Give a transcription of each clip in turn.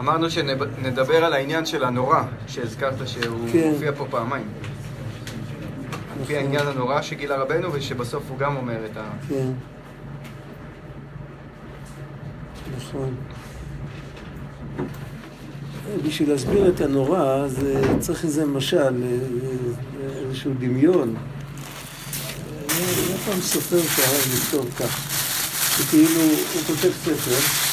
אמרנו שנדבר על העניין של הנורא, שהזכרת שהוא כן. מופיע פה פעמיים. על פי העניין הנורא שגילה רבנו, ושבסוף הוא גם אומר את ה... כן. נכון. בשביל להסביר את הנורא, אז אה, צריך איזה משל, אה, אה, איזשהו דמיון. היה היה פעם סופר שאהב לכתוב כך, שכאילו הוא כותב ספר,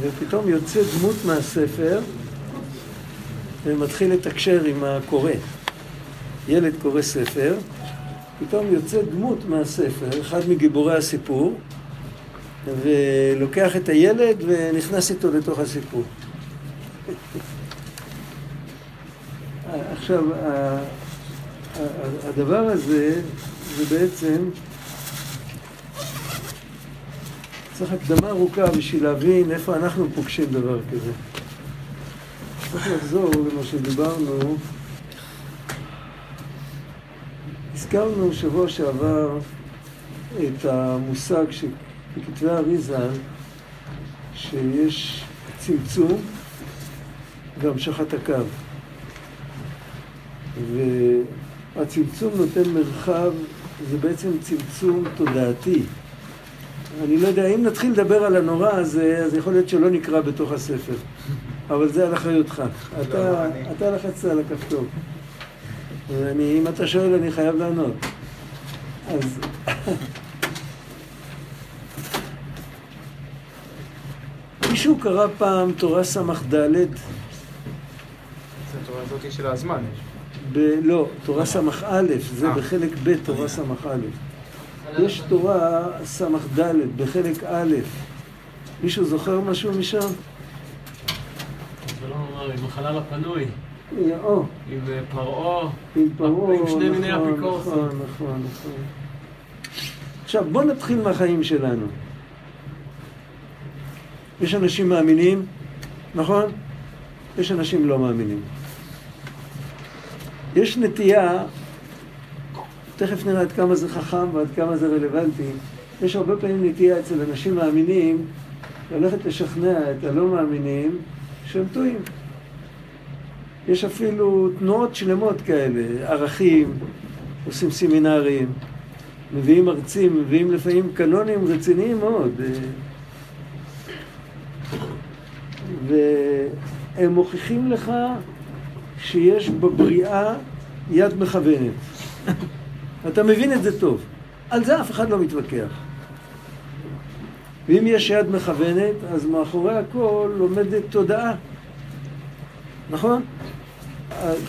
ופתאום יוצא דמות מהספר ומתחיל לתקשר עם הקורא. ילד קורא ספר, פתאום יוצא דמות מהספר, אחד מגיבורי הסיפור, ולוקח את הילד ונכנס איתו לתוך הסיפור. עכשיו, הדבר הזה, זה בעצם, צריך הקדמה ארוכה בשביל להבין איפה אנחנו פוגשים דבר כזה. צריך לחזור למה שדיברנו. הזכרנו שבוע שעבר את המושג שבכתבי האריזה שיש צמצום והמשכת הקו. והצמצום נותן מרחב, זה בעצם צמצום תודעתי. אני לא יודע, אם נתחיל לדבר על הנורא הזה, אז יכול להיות שלא נקרא בתוך הספר. אבל זה על אחריותך. אתה, אני- אתה לחצת על הכפתור. ואני, אם אתה שואל, אני חייב לענות. אז... מישהו קרא פעם תורה ס"ד? זה התורה הזאת של הזמן. ב- לא, תורה ס"א, זה אה. בחלק ב', תורה ס"א. יש תורה ס"ד בחלק א'. מישהו זוכר משהו משם? זה לא נאמר, עם החלל הפנוי, או, עם אה, פרעה, עם פרעה, עם שני מיני נכון, אפיקורסים. נכון, נכון, נכון. עכשיו, בוא נתחיל מהחיים שלנו. יש אנשים מאמינים, נכון? יש אנשים לא מאמינים. יש נטייה, תכף נראה עד כמה זה חכם ועד כמה זה רלוונטי, יש הרבה פעמים נטייה אצל אנשים מאמינים ללכת לשכנע את הלא מאמינים שהם טועים. יש אפילו תנועות שלמות כאלה, ערכים, עושים סמינרים, מביאים מרצים, מביאים לפעמים קנונים רציניים מאוד. והם מוכיחים לך שיש בבריאה יד מכוונת. אתה מבין את זה טוב. על זה אף אחד לא מתווכח. ואם יש יד מכוונת, אז מאחורי הכל עומדת תודעה. נכון?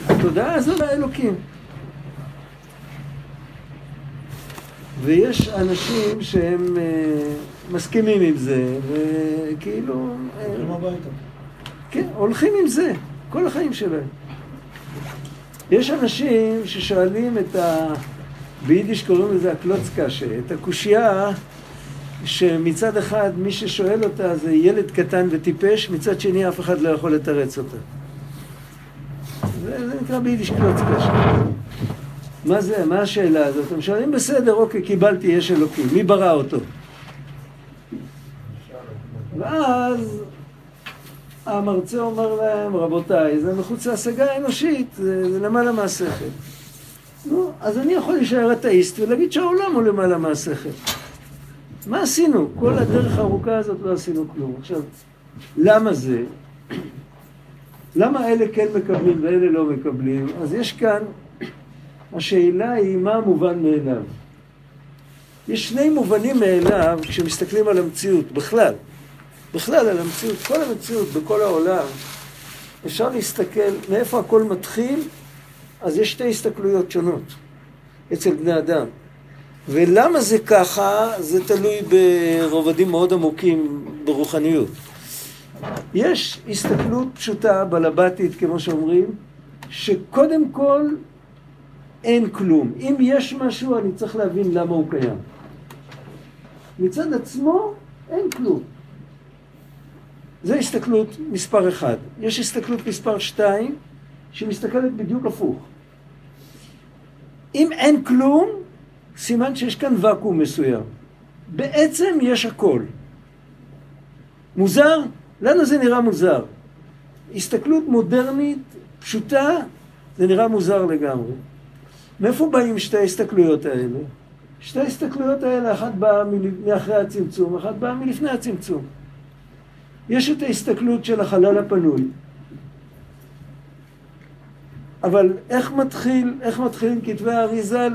התודעה הזו לאלוקים. ויש אנשים שהם אה, מסכימים עם זה, וכאילו... אה, הולכים הביתה. כן, הולכים עם זה, כל החיים שלהם. יש אנשים ששואלים את ה... ביידיש קוראים לזה הקלוצקשה, את הקושייה שמצד אחד מי ששואל אותה זה ילד קטן וטיפש, מצד שני אף אחד לא יכול לתרץ אותה. זה, זה נקרא ביידיש קלוצקשה. מה זה, מה השאלה הזאת? הם שואלים, בסדר, אוקיי, קיבלתי, יש אלוקים, מי ברא אותו? ואז המרצה אומר להם, רבותיי, זה מחוץ להשגה האנושית, זה, זה למעלה מהשכל. נו, אז אני יכול להישאר אתאיסט ולהגיד שהעולם הוא למעלה מהשכל. מה עשינו? כל הדרך הארוכה הזאת לא עשינו כלום. עכשיו, למה זה? למה אלה כן מקבלים ואלה לא מקבלים? אז יש כאן, השאלה היא מה המובן מאליו. יש שני מובנים מאליו כשמסתכלים על המציאות, בכלל. בכלל על המציאות, כל המציאות בכל העולם, אפשר להסתכל מאיפה הכל מתחיל, אז יש שתי הסתכלויות שונות אצל בני אדם. ולמה זה ככה, זה תלוי ברובדים מאוד עמוקים ברוחניות. יש הסתכלות פשוטה, בלבטית, כמו שאומרים, שקודם כל אין כלום. אם יש משהו, אני צריך להבין למה הוא קיים. מצד עצמו, אין כלום. זו הסתכלות מספר אחד. יש הסתכלות מספר שתיים, שמסתכלת בדיוק הפוך. אם אין כלום, סימן שיש כאן ואקום מסוים. בעצם יש הכל. מוזר? לנו זה נראה מוזר. הסתכלות מודרנית, פשוטה, זה נראה מוזר לגמרי. מאיפה באים שתי ההסתכלויות האלה? שתי ההסתכלויות האלה, אחת באה מאחרי הצמצום, אחת באה מלפני הצמצום. יש את ההסתכלות של החלל הפנוי, אבל איך מתחיל, איך מתחילים כתבי האריזל?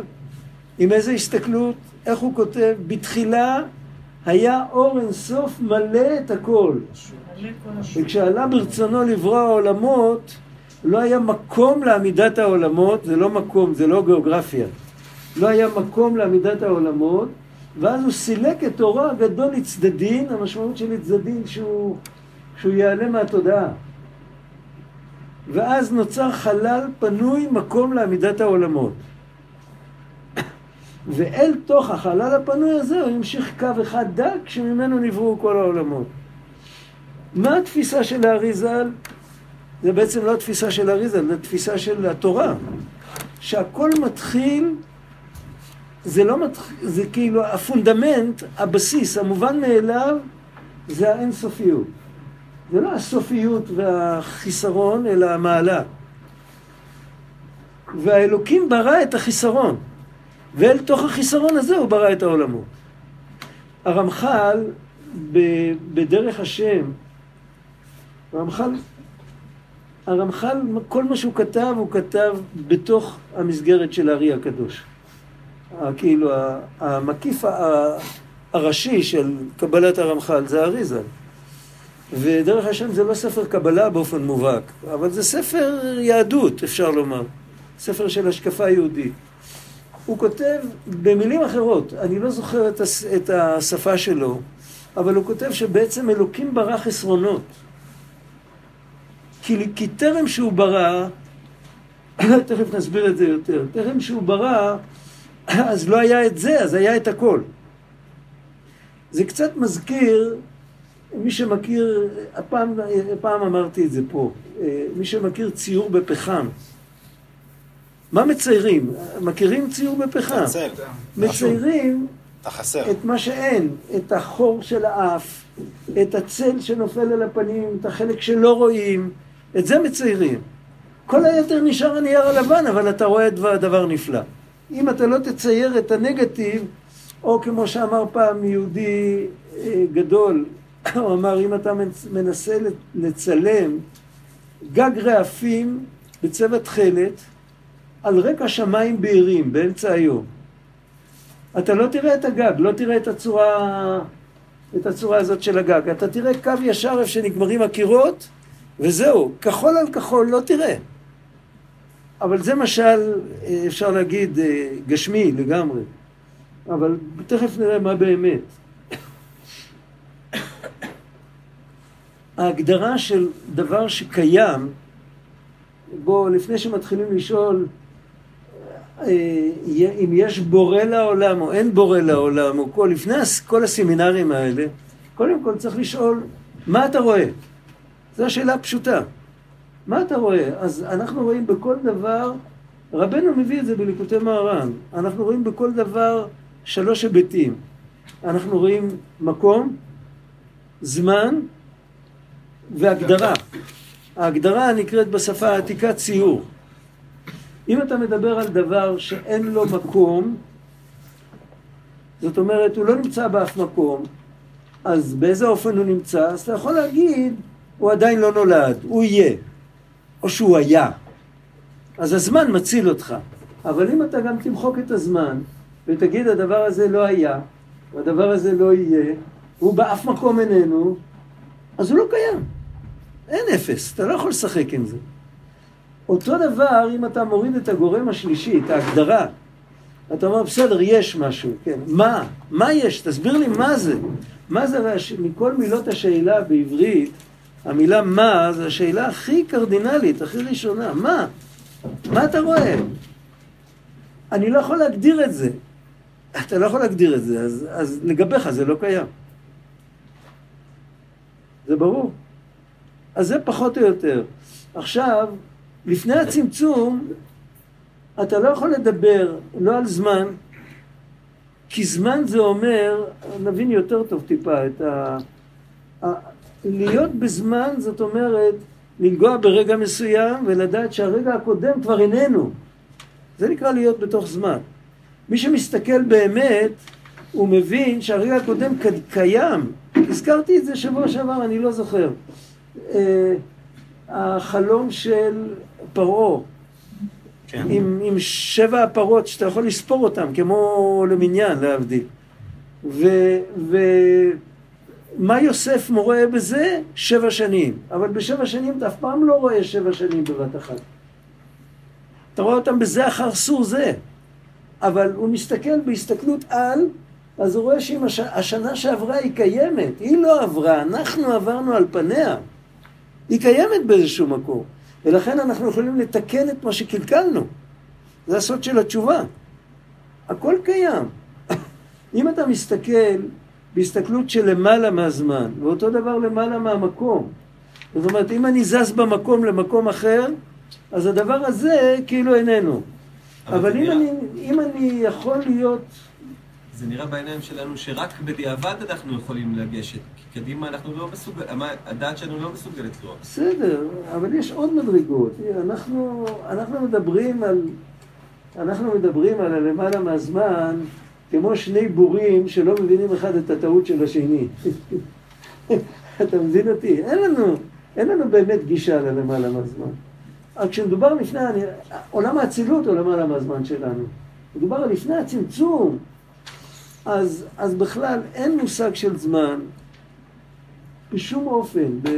עם איזה הסתכלות? איך הוא כותב? בתחילה היה אור אינסוף מלא את הכל. וכשעלה ברצונו לברוא העולמות, לא היה מקום לעמידת העולמות, זה לא מקום, זה לא גיאוגרפיה. לא היה מקום לעמידת העולמות, ואז הוא סילק את אורו הגדול לצדדין, המשמעות של לצדדין שהוא, שהוא ייעלם מהתודעה. ואז נוצר חלל פנוי מקום לעמידת העולמות. ואל תוך החלל הפנוי הזה הוא המשיך קו אחד דק שממנו נבראו כל העולמות. מה התפיסה של האר"יזל? זה בעצם לא התפיסה של האר"יזל, זה התפיסה של התורה. שהכל מתחיל, זה לא מתחיל, זה כאילו ה fundament, הבסיס, המובן מאליו, זה האינסופיות. זה לא הסופיות והחיסרון, אלא המעלה. והאלוקים ברא את החיסרון, ואל תוך החיסרון הזה הוא ברא את העולמות. הרמח"ל, בדרך השם, הרמח"ל, הרמח"ל, כל מה שהוא כתב, הוא כתב בתוך המסגרת של הארי הקדוש. כאילו, המקיף הראשי של קבלת הרמח"ל זה האריזל. ודרך השם זה לא ספר קבלה באופן מובהק, אבל זה ספר יהדות, אפשר לומר. ספר של השקפה יהודית. הוא כותב במילים אחרות, אני לא זוכר את, הס, את השפה שלו, אבל הוא כותב שבעצם אלוקים ברא חסרונות. כי, כי טרם שהוא ברא, תכף נסביר את זה יותר, טרם שהוא ברא, אז לא היה את זה, אז היה את הכל. זה קצת מזכיר מי שמכיר, הפעם, הפעם אמרתי את זה פה, מי שמכיר ציור בפחם, מה מציירים? מכירים ציור בפחם? מציירים את מה שאין, את החור של האף, את הצל שנופל על הפנים, את החלק שלא רואים, את זה מציירים. כל היתר נשאר הנייר הלבן, אבל אתה רואה דבר נפלא. אם אתה לא תצייר את הנגטיב, או כמו שאמר פעם יהודי אה, גדול, הוא אמר, אם אתה מנסה לצלם גג רעפים בצבע תכלת על רקע שמיים בהירים באמצע היום, אתה לא תראה את הגג, לא תראה את הצורה, את הצורה הזאת של הגג. אתה תראה קו ישר איפה שנגמרים הקירות, וזהו. כחול על כחול לא תראה. אבל זה משל, אפשר להגיד, גשמי לגמרי. אבל תכף נראה מה באמת. ההגדרה של דבר שקיים, בו לפני שמתחילים לשאול אה, אם יש בורא לעולם או אין בורא לעולם, או כל, לפני כל הסמינרים האלה, קודם כל צריך לשאול, מה אתה רואה? זו השאלה הפשוטה. מה אתה רואה? אז אנחנו רואים בכל דבר, רבנו מביא את זה בליקוטי מהר"ן, אנחנו רואים בכל דבר שלוש היבטים. אנחנו רואים מקום, זמן והגדרה. ההגדרה נקראת בשפה העתיקה ציור. אם אתה מדבר על דבר שאין לו מקום, זאת אומרת, הוא לא נמצא באף מקום, אז באיזה אופן הוא נמצא? אז אתה יכול להגיד, הוא עדיין לא נולד, הוא יהיה, או שהוא היה. אז הזמן מציל אותך. אבל אם אתה גם תמחוק את הזמן, ותגיד, הדבר הזה לא היה, והדבר הזה לא יהיה, הוא באף מקום איננו, אז הוא לא קיים. אין אפס, אתה לא יכול לשחק עם זה. אותו דבר אם אתה מוריד את הגורם השלישי, את ההגדרה. אתה אומר, בסדר, יש משהו, כן. מה? מה יש? תסביר לי מה זה. מה זה, מכל מילות השאלה בעברית, המילה מה זה השאלה הכי קרדינלית, הכי ראשונה. מה? מה אתה רואה? אני לא יכול להגדיר את זה. אתה לא יכול להגדיר את זה, אז, אז לגביך זה לא קיים. זה ברור. אז זה פחות או יותר. עכשיו, לפני הצמצום, אתה לא יכול לדבר לא על זמן, כי זמן זה אומר, נבין יותר טוב טיפה את ה... להיות בזמן, זאת אומרת, לנגוע ברגע מסוים ולדעת שהרגע הקודם כבר איננו. זה נקרא להיות בתוך זמן. מי שמסתכל באמת, הוא מבין שהרגע הקודם קיים. הזכרתי את זה שבוע שעבר, אני לא זוכר. אה, החלום של פרעה, כן. עם, עם שבע הפרות שאתה יכול לספור אותן, כמו למניין, להבדיל. ומה יוסף מורה בזה? שבע שנים. אבל בשבע שנים אתה אף פעם לא רואה שבע שנים בבת אחת. אתה רואה אותם בזה אחר סור זה. אבל הוא מסתכל בהסתכלות על, אז הוא רואה שאם הש... השנה שעברה היא קיימת, היא לא עברה, אנחנו עברנו על פניה. היא קיימת באיזשהו מקום. ולכן אנחנו יכולים לתקן את מה שקלקלנו. זה הסוד של התשובה. הכל קיים. אם אתה מסתכל בהסתכלות של למעלה מהזמן, ואותו דבר למעלה מהמקום, זאת אומרת, אם אני זז במקום למקום אחר, אז הדבר הזה כאילו איננו. אבל, אבל אם. אני, אם אני יכול להיות... זה נראה בעיניים שלנו שרק בדיעבד אנחנו יכולים לגשת, כי קדימה אנחנו לא מסוגלים, הדעת שלנו לא מסוגלת לראות. בסדר, אבל יש עוד מדרגות. אנחנו, אנחנו מדברים על... אנחנו מדברים על הלמעלה מהזמן כמו שני בורים שלא מבינים אחד את הטעות של השני. אתה מבין אותי? אין לנו, אין לנו באמת גישה ללמעלה מהזמן. אבל כשמדובר לפני, עולם האצילות הוא למעלה מהזמן שלנו. מדובר על לפני הצמצום, אז, אז בכלל אין מושג של זמן בשום אופן. ב,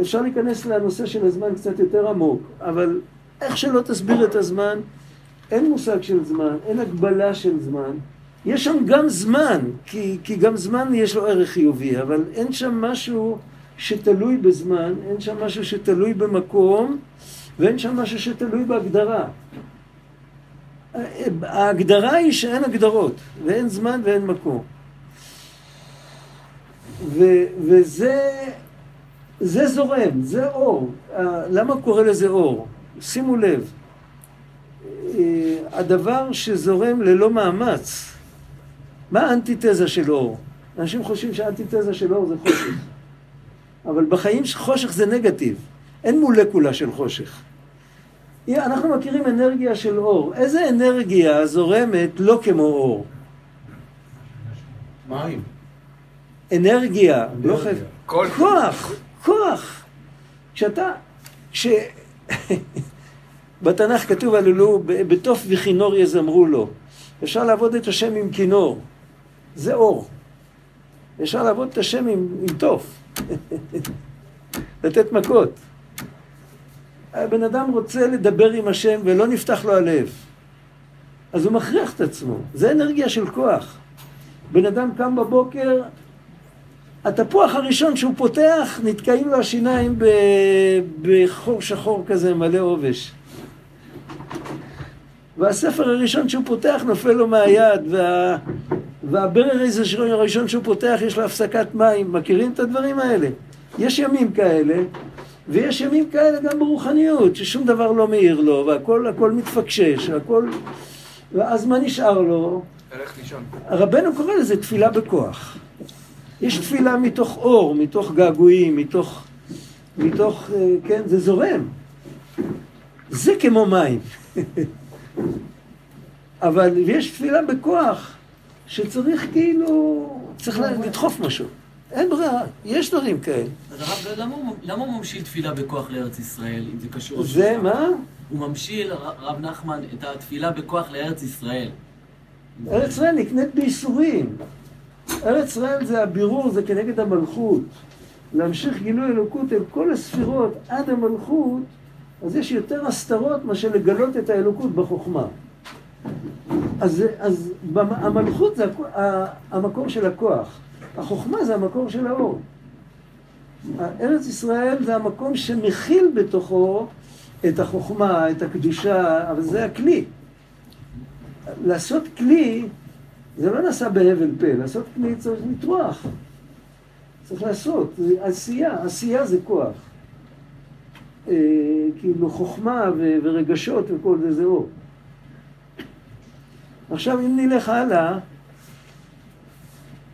אפשר להיכנס לנושא של הזמן קצת יותר עמוק, אבל איך שלא תסביר את הזמן, אין מושג של זמן, אין הגבלה של זמן. יש שם גם זמן, כי, כי גם זמן יש לו ערך חיובי, אבל אין שם משהו שתלוי בזמן, אין שם משהו שתלוי במקום, ואין שם משהו שתלוי בהגדרה. ההגדרה היא שאין הגדרות, ואין זמן ואין מקום. ו, וזה זה זורם, זה אור. למה קורא לזה אור? שימו לב, אה, הדבר שזורם ללא מאמץ, מה האנטיתזה של אור? אנשים חושבים שהאנטיתזה של אור זה חושך. אבל בחיים חושך זה נגטיב. אין מולקולה של חושך. אנחנו מכירים אנרגיה של אור. איזה אנרגיה זורמת לא כמו אור? מים. אנרגיה, לא חייב... כוח, כוח. כשאתה... כש... בתנ"ך כתוב הללו, בתוף וכינור יזמרו לו. אפשר לעבוד את השם עם כינור. זה אור. אפשר לעבוד את השם עם, עם תוף. לתת מכות. הבן אדם רוצה לדבר עם השם ולא נפתח לו הלב. אז הוא מכריח את עצמו. זה אנרגיה של כוח. בן אדם קם בבוקר, התפוח הראשון שהוא פותח, נתקעים לו השיניים בחור שחור כזה מלא עובש. והספר הראשון שהוא פותח נופל לו מהיד, וה... והברר הראשון שהוא פותח יש לו הפסקת מים. מכירים את הדברים האלה? יש ימים כאלה, ויש ימים כאלה גם ברוחניות, ששום דבר לא מאיר לו, והכל מתפקשש, והכל... ואז מה נשאר לו? הלך לישון. רבנו קורא לזה תפילה בכוח. יש תפילה מתוך אור, מתוך געגועים, מתוך... מתוך... אה, כן, זה זורם. זה כמו מים. אבל יש תפילה בכוח, שצריך כאילו... צריך לדחוף משהו. אין ברירה, יש דברים כאלה. אז הרב, למה הוא ממשיל תפילה בכוח לארץ ישראל, אם זה קשור? זה מה? הוא ממשיל, רב נחמן, את התפילה בכוח לארץ ישראל. ארץ ישראל נקנית בייסורים. ארץ ישראל זה הבירור, זה כנגד המלכות. להמשיך גילוי אלוקות אל כל הספירות עד המלכות, אז יש יותר הסתרות מאשר לגלות את האלוקות בחוכמה. אז, אז המלכות זה המקור של הכוח. החוכמה זה המקור של האור. ארץ ישראל זה המקום שמכיל בתוכו את החוכמה, את הקדושה, אבל זה הכלי. לעשות כלי, זה לא נעשה בהבל פה, לעשות כלי צריך לטרוח. צריך לעשות, זה עשייה, עשייה זה כוח. אה, כאילו חוכמה ו- ורגשות וכל זה, זה אור. עכשיו אם נלך הלאה,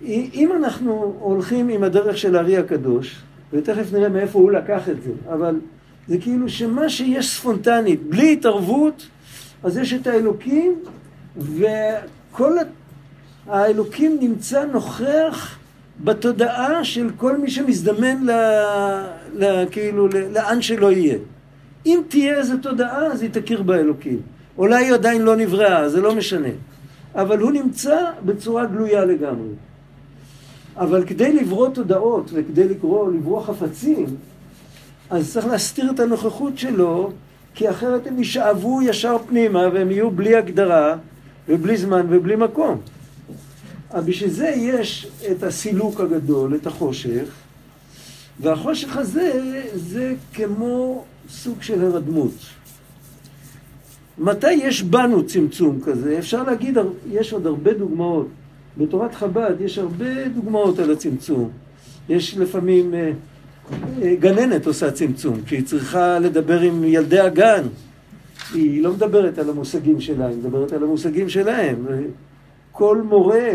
אם אנחנו הולכים עם הדרך של הארי הקדוש, ותכף נראה מאיפה הוא לקח את זה, אבל זה כאילו שמה שיש ספונטנית, בלי התערבות, אז יש את האלוקים, וכל האלוקים נמצא נוכח בתודעה של כל מי שמזדמן ל, ל, כאילו, ל, לאן שלא יהיה. אם תהיה איזו תודעה, אז היא תכיר באלוקים. אולי היא עדיין לא נבראה, זה לא משנה. אבל הוא נמצא בצורה גלויה לגמרי. אבל כדי לברוא תודעות וכדי לקרוא, לברוא חפצים, אז צריך להסתיר את הנוכחות שלו, כי אחרת הם ישאבו ישר פנימה והם יהיו בלי הגדרה ובלי זמן ובלי מקום. אבל בשביל זה יש את הסילוק הגדול, את החושך, והחושך הזה זה כמו סוג של הרדמות. מתי יש בנו צמצום כזה? אפשר להגיד, יש עוד הרבה דוגמאות. בתורת חב"ד יש הרבה דוגמאות על הצמצום. יש לפעמים אה, אה, גננת עושה צמצום, כשהיא צריכה לדבר עם ילדי הגן. היא לא מדברת על המושגים שלה, היא מדברת על המושגים שלהם. כל מורה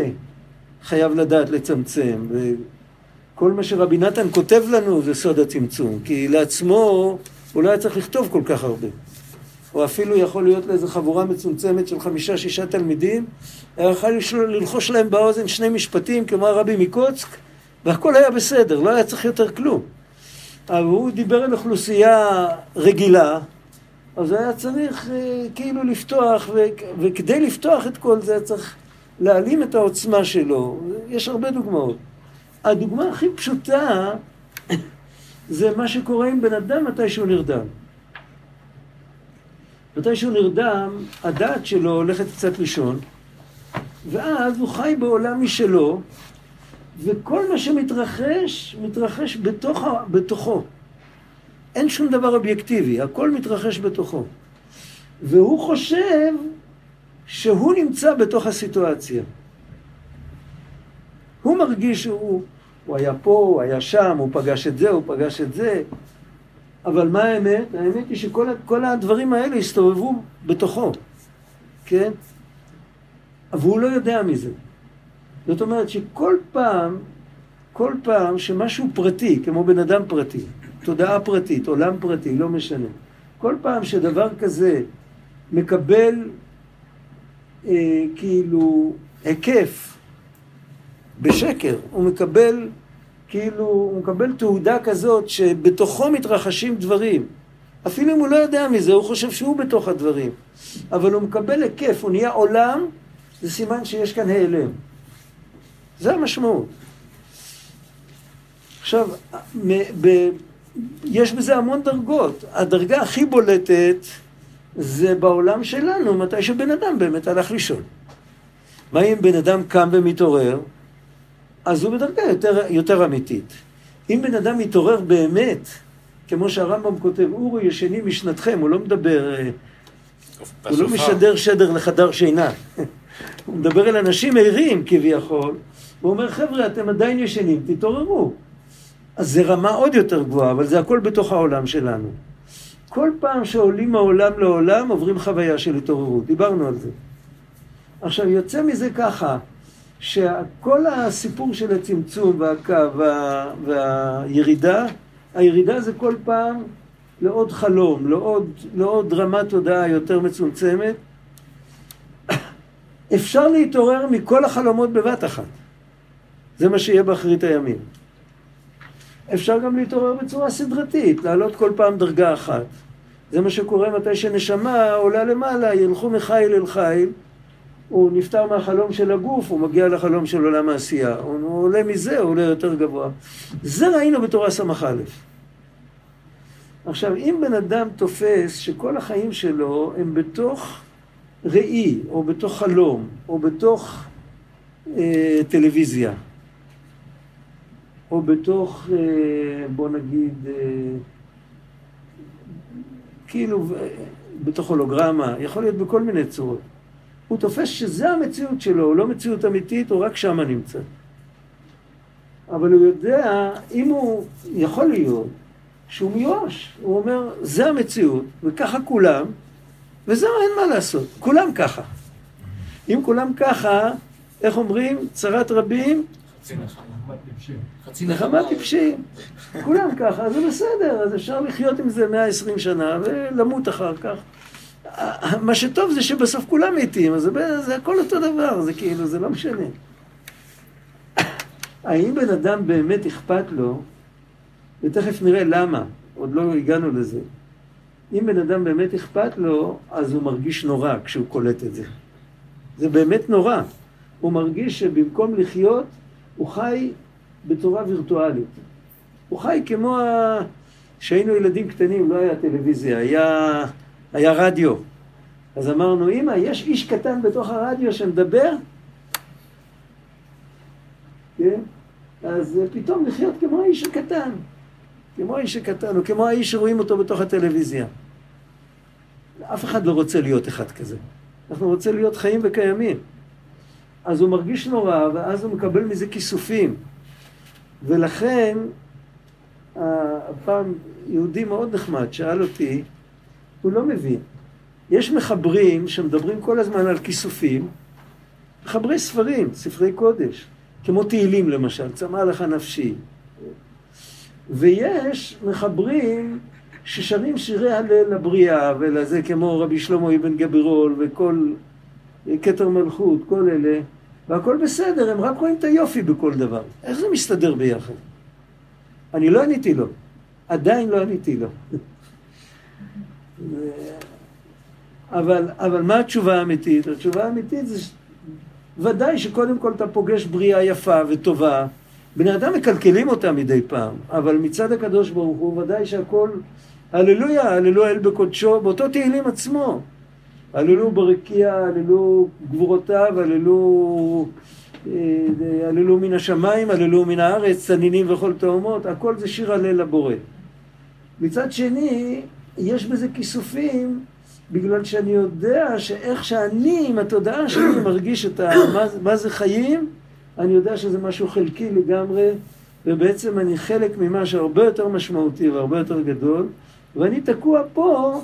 חייב לדעת לצמצם, וכל מה שרבי נתן כותב לנו זה סוד הצמצום, כי לעצמו הוא לא היה צריך לכתוב כל כך הרבה. או אפילו יכול להיות לאיזו חבורה מצומצמת של חמישה-שישה תלמידים, היה יכול ללחוש להם באוזן שני משפטים כמו הרבי מקוצק, והכל היה בסדר, לא היה צריך יותר כלום. אבל הוא דיבר על אוכלוסייה רגילה, אז היה צריך אה, כאילו לפתוח, ו, וכדי לפתוח את כל זה צריך להעלים את העוצמה שלו. יש הרבה דוגמאות. הדוגמה הכי פשוטה זה מה שקורה עם בן אדם מתי שהוא נרדם. מתי שהוא נרדם, הדעת שלו הולכת קצת לישון, ואז הוא חי בעולם משלו, וכל מה שמתרחש, מתרחש בתוך, בתוכו. אין שום דבר אובייקטיבי, הכל מתרחש בתוכו. והוא חושב שהוא נמצא בתוך הסיטואציה. הוא מרגיש שהוא הוא היה פה, הוא היה שם, הוא פגש את זה, הוא פגש את זה, אבל מה האמת? האמת היא שכל הדברים האלה הסתובבו בתוכו, כן? אבל הוא לא יודע מזה. זאת אומרת שכל פעם, כל פעם שמשהו פרטי, כמו בן אדם פרטי, תודעה פרטית, עולם פרטי, לא משנה, כל פעם שדבר כזה מקבל אה, כאילו היקף בשקר, הוא מקבל כאילו, הוא מקבל תעודה כזאת שבתוכו מתרחשים דברים. אפילו אם הוא לא יודע מזה, הוא חושב שהוא בתוך הדברים. אבל הוא מקבל היקף, הוא נהיה עולם, זה סימן שיש כאן העלם. זה המשמעות. עכשיו, ב, ב, יש בזה המון דרגות. הדרגה הכי בולטת זה בעולם שלנו, מתי שבן אדם באמת הלך לישון. מה אם בן אדם קם ומתעורר? אז הוא בדרגה יותר, יותר אמיתית. אם בן אדם מתעורר באמת, כמו שהרמב"ם כותב, אורו ישני משנתכם, הוא לא מדבר, אה, הוא לא משדר שדר לחדר שינה. הוא מדבר אל אנשים ערים כביכול, הוא אומר, חבר'ה, אתם עדיין ישנים, תתעוררו. אז זה רמה עוד יותר גבוהה, אבל זה הכל בתוך העולם שלנו. כל פעם שעולים מעולם לעולם, עוברים חוויה של התעוררות. דיברנו על זה. עכשיו, יוצא מזה ככה, שכל הסיפור של הצמצום והקו וה, והירידה, הירידה זה כל פעם לעוד חלום, לעוד, לעוד רמת תודעה יותר מצומצמת. אפשר להתעורר מכל החלומות בבת אחת. זה מה שיהיה באחרית הימים. אפשר גם להתעורר בצורה סדרתית, לעלות כל פעם דרגה אחת. זה מה שקורה מתי שנשמה עולה למעלה, ילכו מחיל אל חיל. הוא נפטר מהחלום של הגוף, הוא מגיע לחלום של עולם העשייה. הוא עולה מזה, הוא עולה יותר גבוה. זה ראינו בתורה ס"א. עכשיו, אם בן אדם תופס שכל החיים שלו הם בתוך ראי, או בתוך חלום, או בתוך אה, טלוויזיה, או בתוך, אה, בוא נגיד, אה, כאילו, אה, בתוך הולוגרמה, יכול להיות בכל מיני צורות. הוא תופס שזה המציאות שלו, לא מציאות אמיתית, הוא רק שמה נמצא. אבל הוא יודע, אם הוא, יכול להיות, שהוא מיואש. הוא אומר, זה המציאות, וככה כולם, וזהו, אין מה לעשות. כולם ככה. אם כולם ככה, איך אומרים? צרת רבים, חצי נחמה טיפשים. כולם ככה, זה בסדר, אז אפשר לחיות עם זה 120 שנה ולמות אחר כך. מה שטוב זה שבסוף כולם מתים, אז זה, זה הכל אותו דבר, זה כאילו, זה לא משנה. האם בן אדם באמת אכפת לו, ותכף נראה למה, עוד לא הגענו לזה. אם בן אדם באמת אכפת לו, אז הוא מרגיש נורא כשהוא קולט את זה. זה באמת נורא. הוא מרגיש שבמקום לחיות, הוא חי בצורה וירטואלית. הוא חי כמו ה... כשהיינו ילדים קטנים, לא היה טלוויזיה, היה, היה רדיו. אז אמרנו, אמא, יש איש קטן בתוך הרדיו שמדבר? כן? אז פתאום לחיות כמו האיש הקטן. כמו האיש הקטן, או כמו האיש שרואים אותו בתוך הטלוויזיה. אף אחד לא רוצה להיות אחד כזה. אנחנו רוצים להיות חיים וקיימים. אז הוא מרגיש נורא, ואז הוא מקבל מזה כיסופים. ולכן, הפעם יהודי מאוד נחמד שאל אותי, הוא לא מבין. יש מחברים שמדברים כל הזמן על כיסופים, מחברי ספרים, ספרי קודש, כמו תהילים למשל, צמא לך נפשי. ויש מחברים ששרים שירי הלל לבריאה ולזה, כמו רבי שלמה אבן גבירול וכל כתר מלכות, כל אלה, והכל בסדר, הם רק רואים את היופי בכל דבר. איך זה מסתדר ביחד? אני לא עניתי לו, עדיין לא עניתי לו. אבל, אבל מה התשובה האמיתית? התשובה האמיתית זה ודאי שקודם כל אתה פוגש בריאה יפה וטובה. בני אדם מקלקלים אותה מדי פעם, אבל מצד הקדוש ברוך הוא ודאי שהכל הללויה, הללו אל בקודשו, באותו תהילים עצמו. הללו ברקיע, הללו גבורותיו, הללו, אה, הללו מן השמיים, הללו מן הארץ, צנינים וכל תאומות, הכל זה שיר הלל לבורא. מצד שני, יש בזה כיסופים בגלל שאני יודע שאיך שאני עם התודעה שלי מרגיש את ה... מה, מה זה חיים, אני יודע שזה משהו חלקי לגמרי, ובעצם אני חלק ממה שהרבה יותר משמעותי והרבה יותר גדול, ואני תקוע פה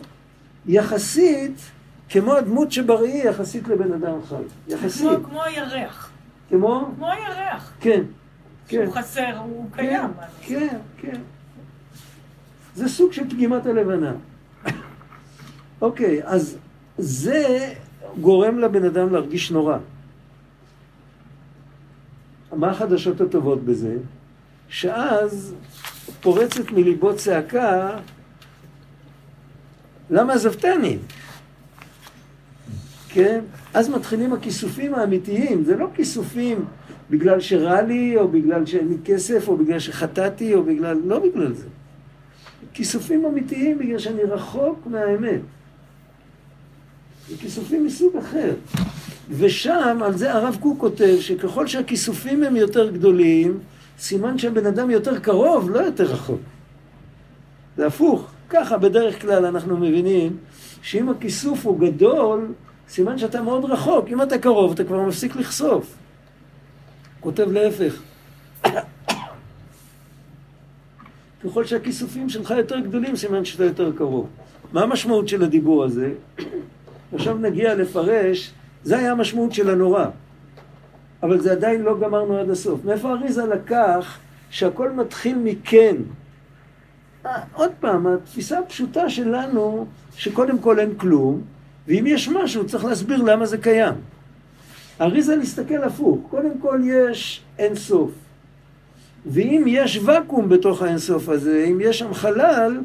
יחסית כמו הדמות שבראי יחסית לבן אדם חי. יחסית. כמו, כמו הירח. כמו? כמו הירח. כן. כן. שהוא חסר, הוא כן, קיים. כן, כן. זה סוג של פגימת הלבנה. אוקיי, אז זה גורם לבן אדם להרגיש נורא. מה החדשות הטובות בזה? שאז פורצת מליבו צעקה, למה עזבתני? כן? אז מתחילים הכיסופים האמיתיים, זה לא כיסופים בגלל שרע לי, או בגלל שאין לי כסף, או בגלל שחטאתי, או בגלל... לא בגלל זה. כיסופים אמיתיים בגלל שאני רחוק מהאמת. זה כיסופים מסוג אחר. ושם, על זה הרב קוק כותב, שככל שהכיסופים הם יותר גדולים, סימן שהבן אדם יותר קרוב, לא יותר רחוק. זה הפוך. ככה בדרך כלל אנחנו מבינים שאם הכיסוף הוא גדול, סימן שאתה מאוד רחוק. אם אתה קרוב, אתה כבר מפסיק לחשוף. כותב להפך. ככל שהכיסופים שלך יותר גדולים, סימן שאתה יותר קרוב. מה המשמעות של הדיבור הזה? עכשיו נגיע לפרש, זה היה המשמעות של הנורא. אבל זה עדיין לא גמרנו עד הסוף. מאיפה אריזה לקח שהכל מתחיל מכן? אה, עוד פעם, התפיסה הפשוטה שלנו, שקודם כל אין כלום, ואם יש משהו, צריך להסביר למה זה קיים. אריזה להסתכל הפוך. קודם כל יש אין סוף. ואם יש ואקום בתוך האין סוף הזה, אם יש שם חלל,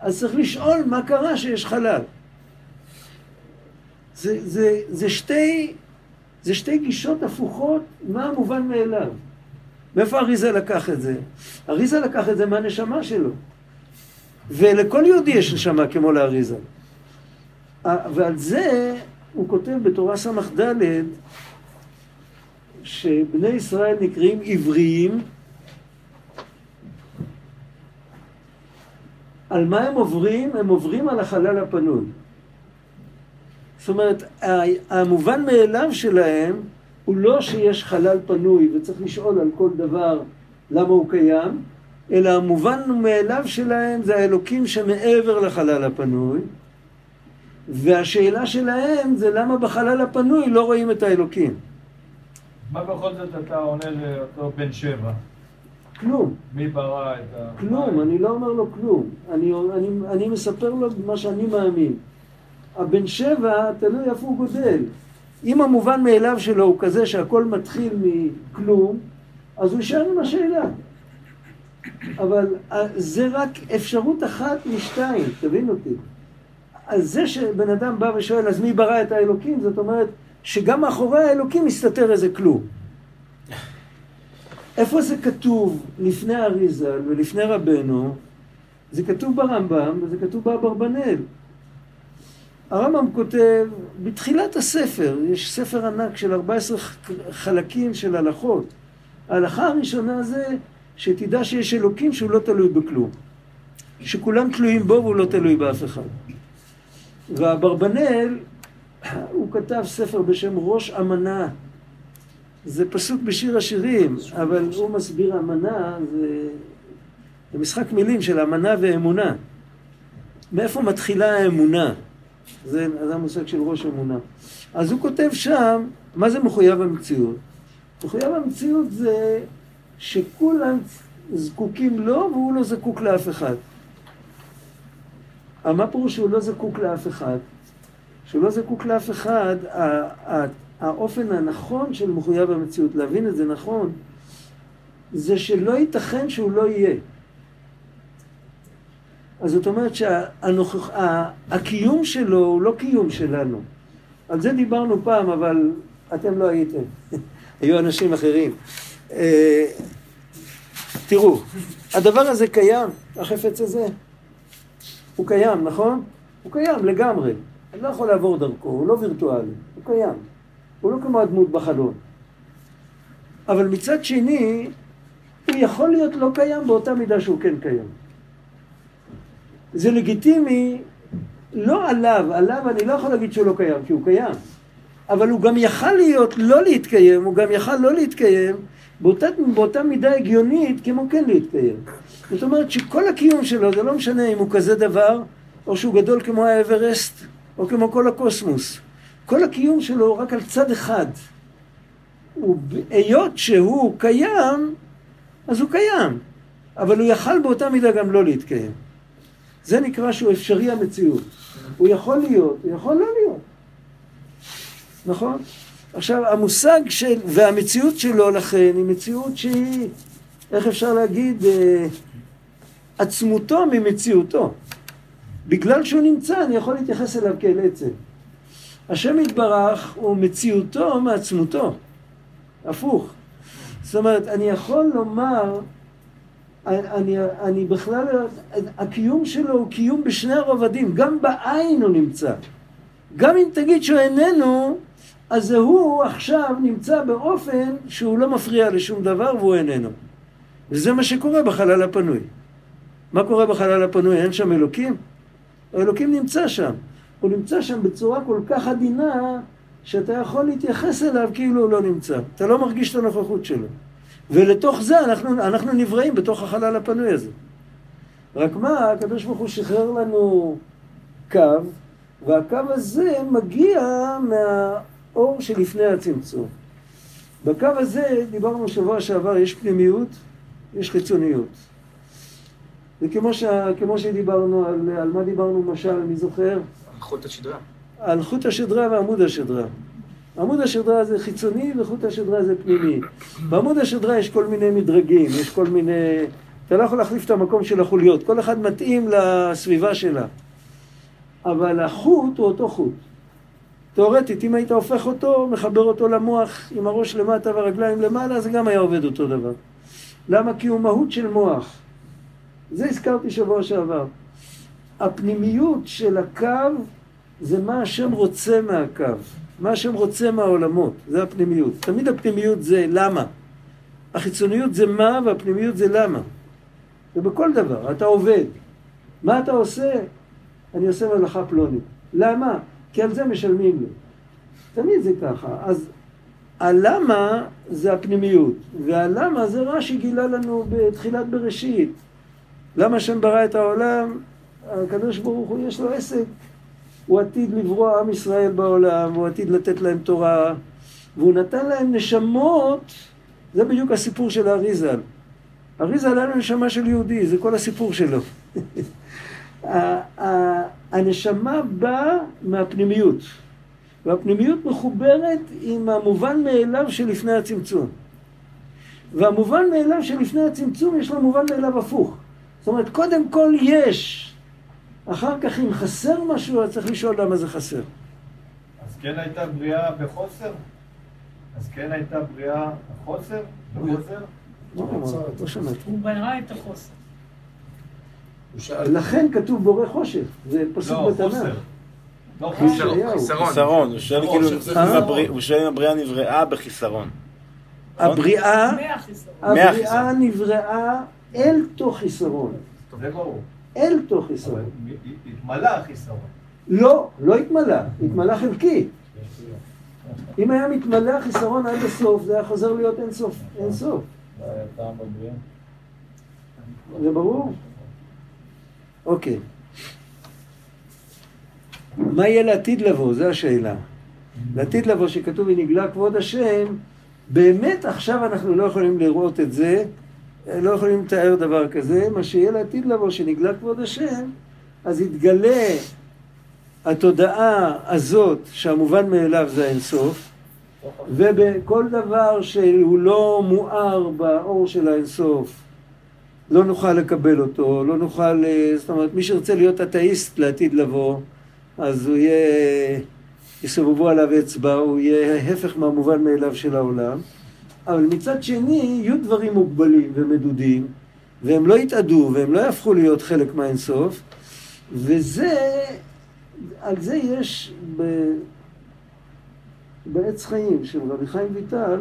אז צריך לשאול מה קרה שיש חלל. זה, זה, זה, שתי, זה שתי גישות הפוכות, מה המובן מאליו. מאיפה אריזה לקח את זה? אריזה לקח את זה מהנשמה שלו. ולכל יהודי יש נשמה כמו לאריזה. ועל זה הוא כותב בתורה ס"ד שבני ישראל נקראים עבריים על מה הם עוברים? הם עוברים על החלל הפנוי. זאת אומרת, המובן מאליו שלהם הוא לא שיש חלל פנוי וצריך לשאול על כל דבר למה הוא קיים, אלא המובן מאליו שלהם זה האלוקים שמעבר לחלל הפנוי, והשאלה שלהם זה למה בחלל הפנוי לא רואים את האלוקים. מה בכל זאת אתה עונה לאותו בן שבע? כלום. מי ברא את ה... כלום, אני לא אומר לו כלום. אני, אני, אני מספר לו מה שאני מאמין. הבן שבע, תלוי איפה הוא גודל. אם המובן מאליו שלו הוא כזה שהכל מתחיל מכלום, אז הוא יישאר עם השאלה. אבל אה, זה רק אפשרות אחת משתיים, תבין אותי. אז זה שבן אדם בא ושואל, אז מי ברא את האלוקים? זאת אומרת, שגם מאחורי האלוקים מסתתר איזה כלום. איפה זה כתוב לפני אריזל ולפני רבנו? זה כתוב ברמב"ם וזה כתוב באברבנאל. הרמב"ם כותב, בתחילת הספר, יש ספר ענק של 14 חלקים של הלכות. ההלכה הראשונה זה שתדע שיש אלוקים שהוא לא תלוי בכלום. שכולם תלויים בו והוא לא תלוי באף אחד. והאברבנאל, הוא כתב ספר בשם ראש אמנה. זה פסוק בשיר השירים, אבל הוא מסביר אמנה, זה, זה משחק מילים של אמנה ואמונה. מאיפה מתחילה האמונה? זה, זה המושג של ראש אמונה. אז הוא כותב שם, מה זה מחויב המציאות? מחויב המציאות זה שכולם זקוקים לו והוא לא זקוק לאף אחד. מה פירוש שהוא לא זקוק לאף אחד? שהוא לא זקוק לאף אחד, האופן הנכון של מחויב המציאות, להבין את זה נכון, זה שלא ייתכן שהוא לא יהיה. אז זאת אומרת שהקיום שלו הוא לא קיום שלנו. על זה דיברנו פעם, אבל אתם לא הייתם. היו אנשים אחרים. אה, תראו, הדבר הזה קיים, החפץ הזה. הוא קיים, נכון? הוא קיים לגמרי. אני לא יכול לעבור דרכו, הוא לא וירטואלי, הוא קיים. הוא לא כמו הדמות בחלון. אבל מצד שני, הוא יכול להיות לא קיים באותה מידה שהוא כן קיים. זה לגיטימי, לא עליו, עליו אני לא יכול להגיד שהוא לא קיים, כי הוא קיים. אבל הוא גם יכל להיות לא להתקיים, הוא גם יכל לא להתקיים באותה, באותה מידה הגיונית כמו כן להתקיים. זאת אומרת שכל הקיום שלו, זה לא משנה אם הוא כזה דבר, או שהוא גדול כמו האברסט, או כמו כל הקוסמוס. כל הקיום שלו הוא רק על צד אחד. היות שהוא קיים, אז הוא קיים. אבל הוא יכל באותה מידה גם לא להתקיים. זה נקרא שהוא אפשרי המציאות. הוא יכול להיות, הוא יכול לא להיות. נכון? עכשיו, המושג של, והמציאות שלו לכן, היא מציאות שהיא, איך אפשר להגיד, אה, עצמותו ממציאותו. בגלל שהוא נמצא, אני יכול להתייחס אליו כאל עצם. השם יתברך הוא מציאותו מעצמותו. הפוך. זאת אומרת, אני יכול לומר, אני, אני בכלל, הקיום שלו הוא קיום בשני הרובדים, גם בעין הוא נמצא. גם אם תגיד שהוא איננו, אז הוא עכשיו נמצא באופן שהוא לא מפריע לשום דבר והוא איננו. וזה מה שקורה בחלל הפנוי. מה קורה בחלל הפנוי? אין שם אלוקים? האלוקים נמצא שם. הוא נמצא שם בצורה כל כך עדינה, שאתה יכול להתייחס אליו כאילו הוא לא נמצא. אתה לא מרגיש את הנוכחות שלו. ולתוך זה אנחנו, אנחנו נבראים בתוך החלל הפנוי הזה. רק מה, הקדוש ברוך הוא שחרר לנו קו, והקו הזה מגיע מהאור שלפני הצמצום. בקו הזה, דיברנו שבוע שעבר, יש פנימיות, יש חיצוניות. וכמו ש... שדיברנו, על, על מה דיברנו למשל, מי זוכר? חוט השדרה. על חוט השדרה ועמוד השדרה. עמוד השדרה זה חיצוני וחוט השדרה זה פנימי. בעמוד השדרה יש כל מיני מדרגים, יש כל מיני... אתה לא יכול להחליף את המקום של החוליות, כל אחד מתאים לסביבה שלה. אבל החוט הוא אותו חוט. תאורטית, אם היית הופך אותו, מחבר אותו למוח עם הראש למטה והרגליים למעלה, זה גם היה עובד אותו דבר. למה? כי הוא מהות של מוח. זה הזכרתי שבוע שעבר. הפנימיות של הקו זה מה השם רוצה מהקו, מה השם רוצה מהעולמות, זה הפנימיות. תמיד הפנימיות זה למה. החיצוניות זה מה והפנימיות זה למה. ובכל דבר, אתה עובד. מה אתה עושה? אני עושה מלאכה פלונית. למה? כי על זה משלמים לי. תמיד זה ככה. אז הלמה זה הפנימיות, והלמה זה רש"י גילה לנו בתחילת בראשית. למה השם ברא את העולם? הקדוש ברוך הוא יש לו עסק. הוא עתיד לברוא עם ישראל בעולם, הוא עתיד לתת להם תורה, והוא נתן להם נשמות, זה בדיוק הסיפור של האריזל. אריזל היה לו נשמה של יהודי, זה כל הסיפור שלו. הנשמה באה מהפנימיות, והפנימיות מחוברת עם המובן מאליו שלפני הצמצום. והמובן מאליו שלפני הצמצום יש לו מובן מאליו הפוך. זאת אומרת, קודם כל יש. אחר כך אם חסר משהו, אז צריך לשאול למה זה חסר. אז כן הייתה בריאה בחוסר? אז כן הייתה בריאה בחוסר? בחוסר? לא, לא שמעתי. הוא ברא את החוסר. לכן כתוב בורא חושך, זה פסוק לא, בתנ"ך. חוסר. לא חיסרון. הוא שואל כאילו, הוא שואל אם הבריאה נבראה בחיסרון. הבריאה, חיסרון. הבריאה מהחיסרון. נבראה אל תוך חיסרון. זה ברור. אל תוך חיסרון. התמלא החיסרון. לא, לא התמלא, התמלא חלקי. אם היה מתמלא החיסרון עד הסוף, זה היה חוזר להיות אין סוף, אין סוף. זה ברור? אוקיי. מה יהיה לעתיד לבוא? זו השאלה. לעתיד לבוא שכתוב ונגלה כבוד השם, באמת עכשיו אנחנו לא יכולים לראות את זה, לא יכולים לתאר דבר כזה, מה שיהיה לעתיד לבוא שנגלה כבוד השם, אז יתגלה התודעה הזאת שהמובן מאליו זה האינסוף, ובכל דבר שהוא לא מואר באור של האינסוף, לא נוכל לקבל אותו, לא נוכל, אה, זאת אומרת, מי שירצה להיות אתאיסט לעתיד לבוא, אז הוא יהיה, יסובבו עליו אצבע, הוא יהיה ההפך מהמובן מאליו של העולם. אבל מצד שני, יהיו דברים מוגבלים ומדודים, והם לא יתאדו, והם לא יהפכו להיות חלק מהאינסוף, וזה, על זה יש ב... בעץ חיים של רבי חיים ויטל,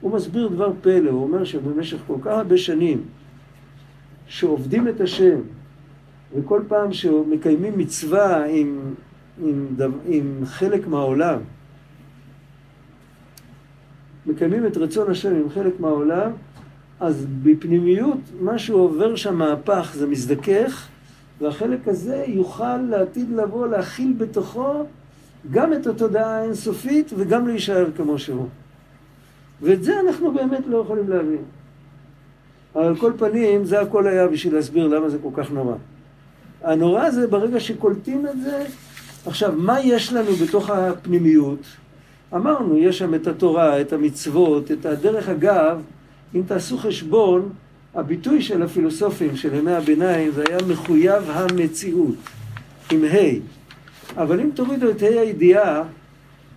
הוא מסביר דבר פלא, הוא אומר שבמשך כל כך הרבה שנים שעובדים את השם, וכל פעם שמקיימים מצווה עם, עם, עם חלק מהעולם, מקיימים את רצון השם עם חלק מהעולם, אז בפנימיות משהו עובר שם מהפך, זה מזדכך, והחלק הזה יוכל לעתיד לבוא להכיל בתוכו גם את התודעה האינסופית וגם להישאר כמו שהוא. ואת זה אנחנו באמת לא יכולים להבין. על כל פנים, זה הכל היה בשביל להסביר למה זה כל כך נורא. הנורא זה ברגע שקולטים את זה, עכשיו, מה יש לנו בתוך הפנימיות? אמרנו, יש שם את התורה, את המצוות, את הדרך אגב, אם תעשו חשבון, הביטוי של הפילוסופים של ימי הביניים זה היה מחויב המציאות, עם ה', אבל אם תורידו את ה' הידיעה,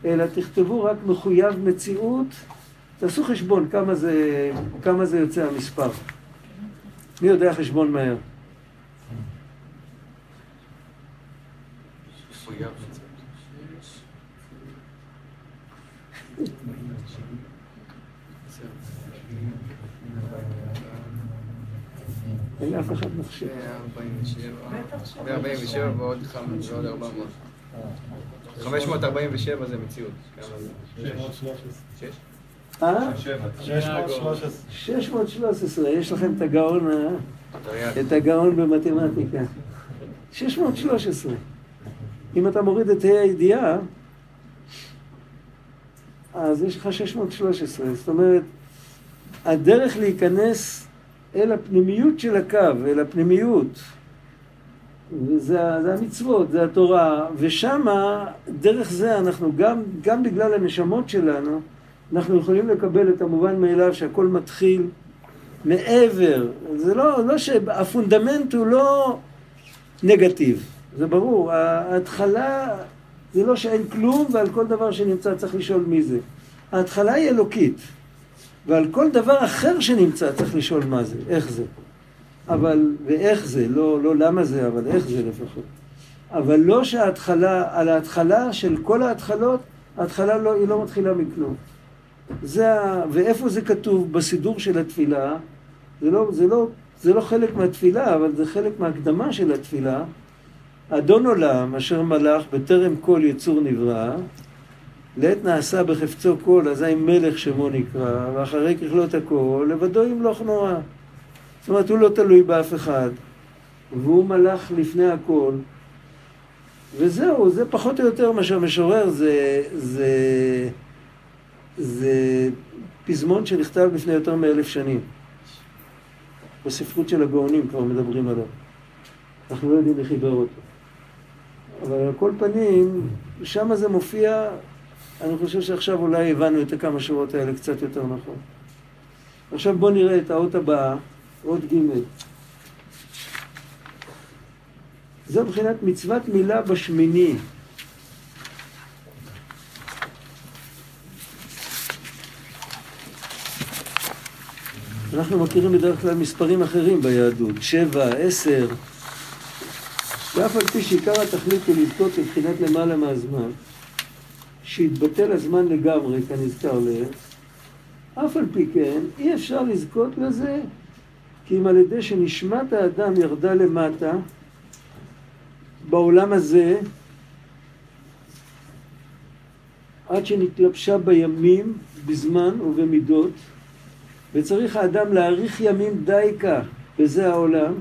אלא תכתבו רק מחויב מציאות, תעשו חשבון כמה זה, כמה זה יוצא המספר. מי יודע חשבון מהר? אין לאף אחד מחשב. 147 ועוד 400. 547 זה מציאות. כמה זה? שש? אה? שבע. 613. 613, יש לכם את הגאון, אה? תרי"ג. את הגאון במתמטיקה. 613. אם אתה מוריד את ה' הידיעה, אז יש לך 613. זאת אומרת, הדרך להיכנס אל הפנימיות של הקו, אל הפנימיות, וזה ה- זה המצוות, זה התורה, ושמה, דרך זה אנחנו גם, גם בגלל הנשמות שלנו, אנחנו יכולים לקבל את המובן מאליו שהכל מתחיל מעבר. זה לא, לא שהפונדמנט הוא לא נגטיב, זה ברור. ההתחלה זה לא שאין כלום ועל כל דבר שנמצא צריך לשאול מי זה. ההתחלה היא אלוקית, ועל כל דבר אחר שנמצא צריך לשאול מה זה, איך זה. אבל, ואיך זה, לא, לא למה זה, אבל איך זה לפחות. אבל לא שההתחלה, על ההתחלה של כל ההתחלות, ההתחלה לא, היא לא מתחילה מכלום. זה ה... ואיפה זה כתוב בסידור של התפילה? זה לא, זה, לא, זה לא חלק מהתפילה, אבל זה חלק מההקדמה של התפילה. אדון עולם, אשר מלך בטרם כל יצור נברא, לעת נעשה בחפצו כל, אזי מלך שמו נקרא, ואחרי ככלות הכל, לבדו ימלוך נורא. זאת אומרת, הוא לא תלוי באף אחד, והוא מלך לפני הכל. וזהו, זה פחות או יותר מה שהמשורר, זה, זה זה פזמון שנכתב לפני יותר מאלף שנים. בספרות של הגאונים כבר מדברים עליו. אנחנו לא יודעים מי חיבר אותו. אבל על כל פנים, שם זה מופיע, אני חושב שעכשיו אולי הבנו את הכמה שורות האלה קצת יותר נכון. עכשיו בואו נראה את האות הבאה, אות ג'. זו מבחינת מצוות מילה בשמיני. אנחנו מכירים בדרך כלל מספרים אחרים ביהדות, שבע, עשר, ואף על פי שעיקר התכלית הוא לזכות לבחינת למעלה מהזמן, שיתבטל הזמן לגמרי, כנזכר לעיל, אף על פי כן, אי אפשר לזכות לזה, כי אם על ידי שנשמת האדם ירדה למטה, בעולם הזה, עד שנתלבשה בימים, בזמן ובמידות, וצריך האדם להאריך ימים דייקה בזה העולם,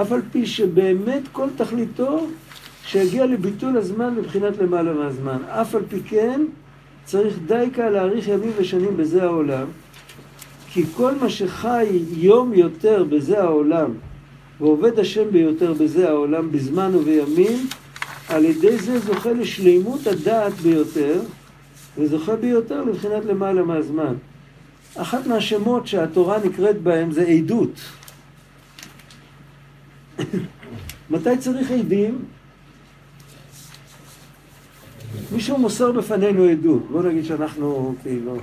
אף על פי שבאמת כל תכליתו שיגיע לביטול הזמן מבחינת למעלה מהזמן. אף על פי כן צריך דייקה להאריך ימים ושנים בזה העולם, כי כל מה שחי יום יותר בזה העולם ועובד השם ביותר בזה העולם בזמן ובימים, על ידי זה זוכה לשלימות הדעת ביותר וזוכה ביותר לבחינת למעלה מהזמן. אחת מהשמות שהתורה נקראת בהם זה עדות. מתי צריך עדים? מישהו מוסר בפנינו עדות. בוא נגיד שאנחנו כאילו...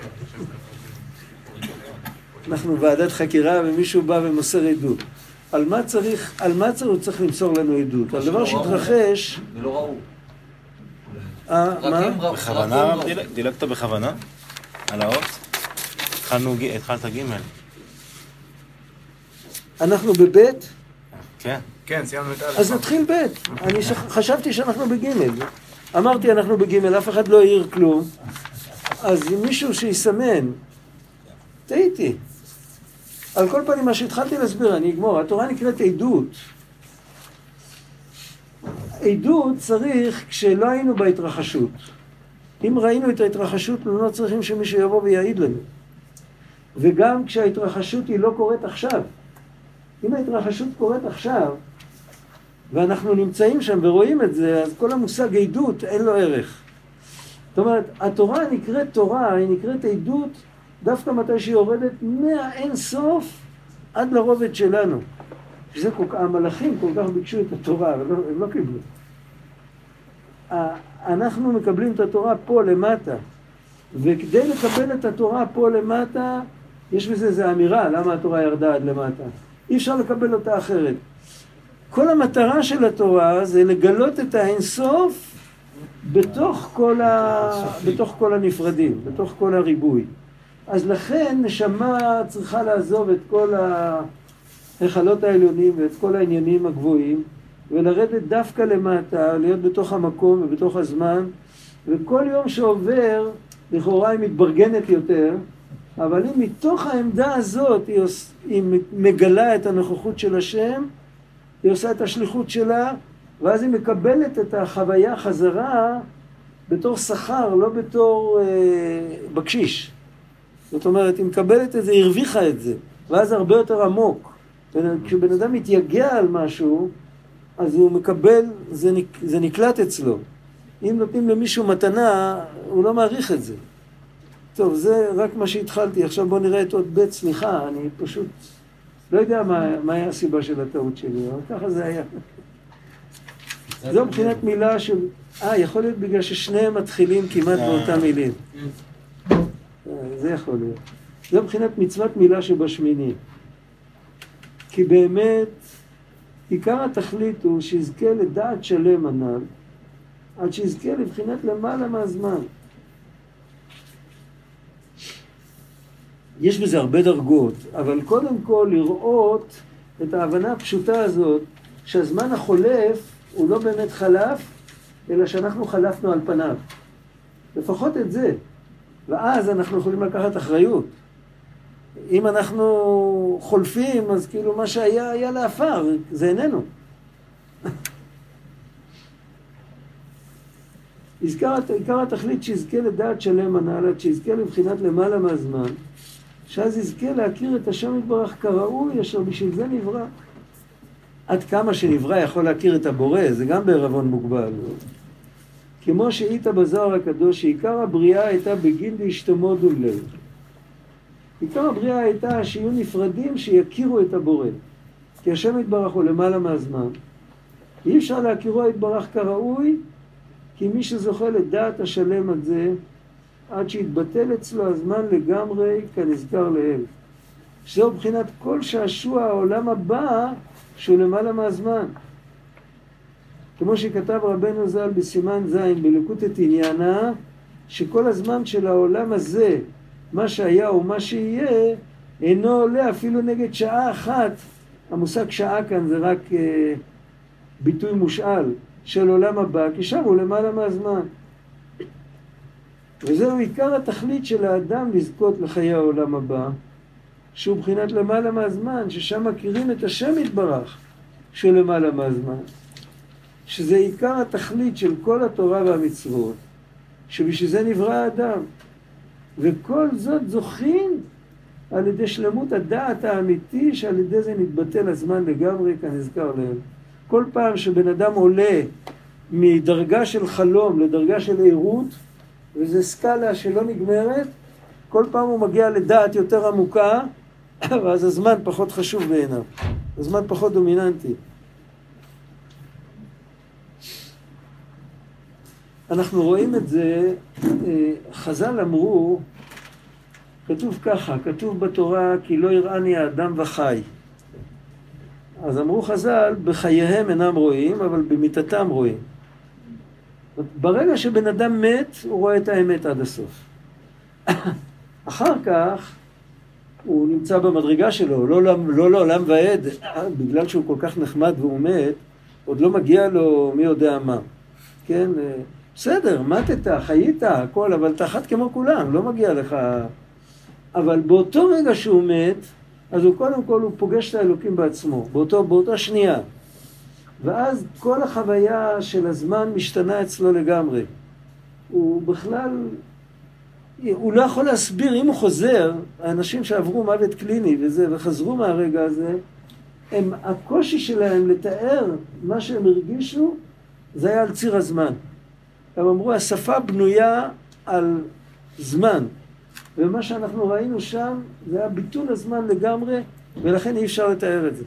אנחנו ועדת חקירה ומישהו בא ומוסר עדות. על מה צריך, על מה צריך, הוא צריך למסור לנו עדות? על דבר שהתרחש... זה לא ראו. אה, מה? בכוונה דילג- דילגת בכוונה? על האות? התחלנו התחלת ג' אנחנו בבית? כן. כן, סיימנו את א'. אז נתחיל ב'. אני. חשבתי שאנחנו בג'. אמרתי אנחנו בג', אף אחד לא העיר כלום. אז אם מישהו שיסמן, טעיתי. על כל פנים, מה שהתחלתי להסביר, אני אגמור. התורה נקראת עדות. עדות צריך כשלא היינו בהתרחשות. אם ראינו את ההתרחשות, אנחנו לא צריכים שמישהו יבוא ויעיד לנו. וגם כשההתרחשות היא לא קורית עכשיו. אם ההתרחשות קורית עכשיו, ואנחנו נמצאים שם ורואים את זה, אז כל המושג עדות אין לו ערך. זאת אומרת, התורה נקראת תורה, היא נקראת עדות דווקא מתי שהיא יורדת מהאין סוף עד לרובד שלנו. שזה כל כך, המלאכים כל כך ביקשו את התורה, אבל לא, הם לא קיבלו. אנחנו מקבלים את התורה פה למטה, וכדי לקבל את התורה פה למטה, יש בזה איזו אמירה, למה התורה ירדה עד למטה. אי אפשר לקבל אותה אחרת. כל המטרה של התורה זה לגלות את האינסוף בתוך כל, ה... בתוך כל הנפרדים, בתוך כל הריבוי. אז לכן נשמה צריכה לעזוב את כל ההיכלות העליונים ואת כל העניינים הגבוהים ולרדת דווקא למטה, להיות בתוך המקום ובתוך הזמן וכל יום שעובר לכאורה היא מתברגנת יותר אבל אם מתוך העמדה הזאת היא, עוש... היא מגלה את הנוכחות של השם היא עושה את השליחות שלה ואז היא מקבלת את החוויה חזרה בתור שכר, לא בתור אה, בקשיש. זאת אומרת, היא מקבלת את זה, היא הרוויחה את זה, ואז הרבה יותר עמוק. כשבן אדם מתייגע על משהו, אז הוא מקבל, זה, נק, זה נקלט אצלו. אם נותנים למישהו מתנה, הוא לא מעריך את זה. טוב, זה רק מה שהתחלתי. עכשיו בואו נראה את עוד ב', סליחה, אני פשוט לא יודע מה, מה היה הסיבה של הטעות שלי, אבל ככה זה היה. זו מבחינת מילה ש... אה, יכול להיות בגלל ששניהם מתחילים כמעט באותה מילים. אה, זה יכול להיות. זו מבחינת מצוות מילה שבשמיני. כי באמת, עיקר התכלית הוא שיזכה לדעת שלם הנ"ל, עד שיזכה לבחינת למעלה מהזמן. יש בזה הרבה דרגות, אבל קודם כל לראות את ההבנה הפשוטה הזאת, שהזמן החולף הוא לא באמת חלף, אלא שאנחנו חלפנו על פניו. לפחות את זה. ואז אנחנו יכולים לקחת אחריות. אם אנחנו חולפים, אז כאילו מה שהיה היה לעפר, זה איננו. עיקר, התכלית שיזכה לדעת שלם הנעלת, שיזכה לבחינת למעלה מהזמן, שאז יזכה להכיר את השם יתברך כראוי, אשר בשביל זה נברא. עד כמה שנברא יכול להכיר את הבורא, זה גם בערבון מוגבל. כמו שהיית בזוהר הקדוש, שעיקר הבריאה הייתה בגין דאשתמודו לב. עיקר הבריאה הייתה שיהיו נפרדים, שיכירו את הבורא. כי השם יתברך הוא למעלה מהזמן. אי אפשר להכירו יתברך כראוי, כי מי שזוכה לדעת השלם הזה, עד שיתבטל אצלו הזמן לגמרי כנזכר לעיל. שזהו מבחינת כל שעשוע העולם הבא שהוא למעלה מהזמן. כמו שכתב רבנו ז"ל בסימן ז' בלקוטת עניינה, שכל הזמן של העולם הזה, מה שהיה ומה שיהיה, אינו עולה אפילו נגד שעה אחת. המושג שעה כאן זה רק אה, ביטוי מושאל של עולם הבא, כי שם הוא למעלה מהזמן. וזהו עיקר התכלית של האדם לזכות לחיי העולם הבא, שהוא מבחינת למעלה מהזמן, ששם מכירים את השם יתברך, שהוא למעלה מהזמן. שזה עיקר התכלית של כל התורה והמצוות, שבשביל זה נברא האדם. וכל זאת זוכים על ידי שלמות הדעת האמיתי, שעל ידי זה נתבטל הזמן לגמרי כנזכר לב. כל פעם שבן אדם עולה מדרגה של חלום לדרגה של ערות, וזו סקאלה שלא נגמרת, כל פעם הוא מגיע לדעת יותר עמוקה, ואז הזמן פחות חשוב בעיניו, הזמן פחות דומיננטי. אנחנו רואים את זה, אה, חז"ל אמרו, כתוב ככה, כתוב בתורה כי לא יראני האדם וחי. אז אמרו חז"ל, בחייהם אינם רואים, אבל במיתתם רואים. ברגע שבן אדם מת, הוא רואה את האמת עד הסוף. אחר כך, הוא נמצא במדרגה שלו, לא, לא, לא לעולם ועד, בגלל שהוא כל כך נחמד והוא מת, עוד לא מגיע לו מי יודע מה. כן? בסדר, מתת, חיית, הכל, אבל אתה אחת כמו כולם, לא מגיע לך... אבל באותו רגע שהוא מת, אז הוא קודם כל הוא פוגש את האלוקים בעצמו, באותו, באותה שנייה. ואז כל החוויה של הזמן משתנה אצלו לגמרי. הוא בכלל, הוא לא יכול להסביר, אם הוא חוזר, האנשים שעברו מוות קליני וזה, וחזרו מהרגע הזה, הם, הקושי שלהם לתאר מה שהם הרגישו, זה היה על ציר הזמן. הם אמרו, השפה בנויה על זמן. ומה שאנחנו ראינו שם, זה היה ביטול הזמן לגמרי, ולכן אי אפשר לתאר את זה.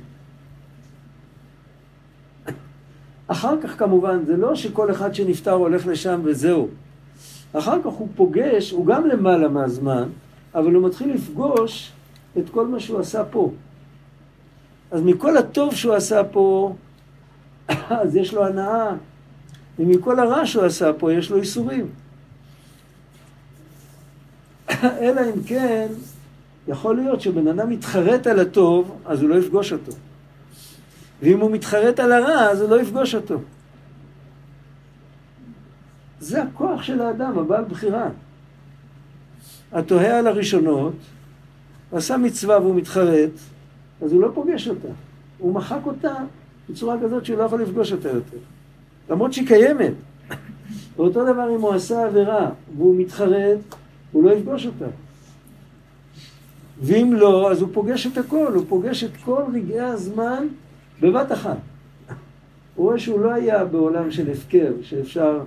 אחר כך כמובן, זה לא שכל אחד שנפטר הולך לשם וזהו. אחר כך הוא פוגש, הוא גם למעלה מהזמן, אבל הוא מתחיל לפגוש את כל מה שהוא עשה פה. אז מכל הטוב שהוא עשה פה, אז יש לו הנאה, ומכל הרע שהוא עשה פה יש לו איסורים. אלא אם כן, יכול להיות שבן אדם מתחרט על הטוב, אז הוא לא יפגוש אותו. ואם הוא מתחרט על הרע, אז הוא לא יפגוש אותו. זה הכוח של האדם, הבעל בחירה. התוהה על הראשונות, עשה מצווה והוא מתחרט, אז הוא לא פוגש אותה. הוא מחק אותה בצורה כזאת שהוא לא יכול לפגוש אותה יותר. למרות שהיא קיימת. ואותו דבר אם הוא עשה עבירה והוא מתחרט, הוא לא יפגוש אותה. ואם לא, אז הוא פוגש את הכל, הוא פוגש את כל רגעי הזמן בבת אחת. הוא רואה שהוא לא היה בעולם של הפקר, שאפשר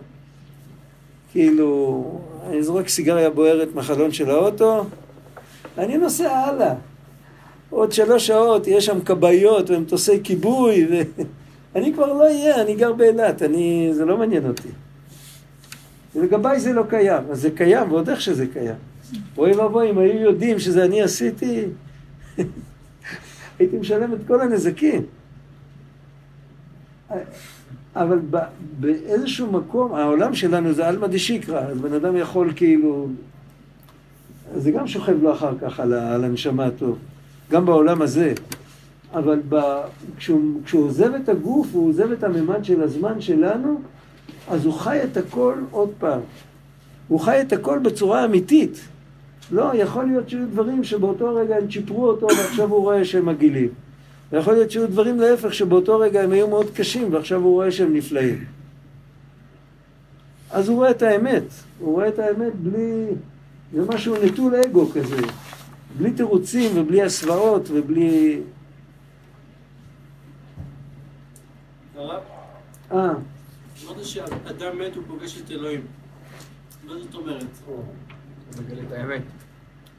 כאילו, אני זורק סיגריה בוערת מהחלון של האוטו, אני נוסע הלאה. עוד שלוש שעות יש שם כבאיות ומטוסי כיבוי, ואני כבר לא אהיה, אני גר באילת, אני... זה לא מעניין אותי. ולגביי זה לא קיים, אז זה קיים, ועוד איך שזה קיים. אוי ואבוי, אם היו יודעים שזה אני עשיתי, הייתי משלם את כל הנזקים. אבל באיזשהו מקום, העולם שלנו זה עלמא דשיקרא, אז בן אדם יכול כאילו... זה גם שוכב לו אחר כך על, על הנשמה הטוב, גם בעולם הזה. אבל ב, כשהוא, כשהוא עוזב את הגוף, הוא עוזב את הממד של הזמן שלנו, אז הוא חי את הכל עוד פעם. הוא חי את הכל בצורה אמיתית. לא, יכול להיות שיהיו דברים שבאותו רגע הם צ'יפרו אותו ועכשיו הוא רואה שהם מגעילים. ויכול להיות שיהיו דברים להפך שבאותו רגע הם היו מאוד קשים ועכשיו הוא רואה שהם נפלאים. אז הוא רואה את האמת. הוא רואה את האמת בלי... זה משהו נטול אגו כזה. בלי תירוצים ובלי הסוואות ובלי... אה, אמרת שאדם מת הוא פוגש את אלוהים. מה זאת אומרת? הוא מגלה את האמת.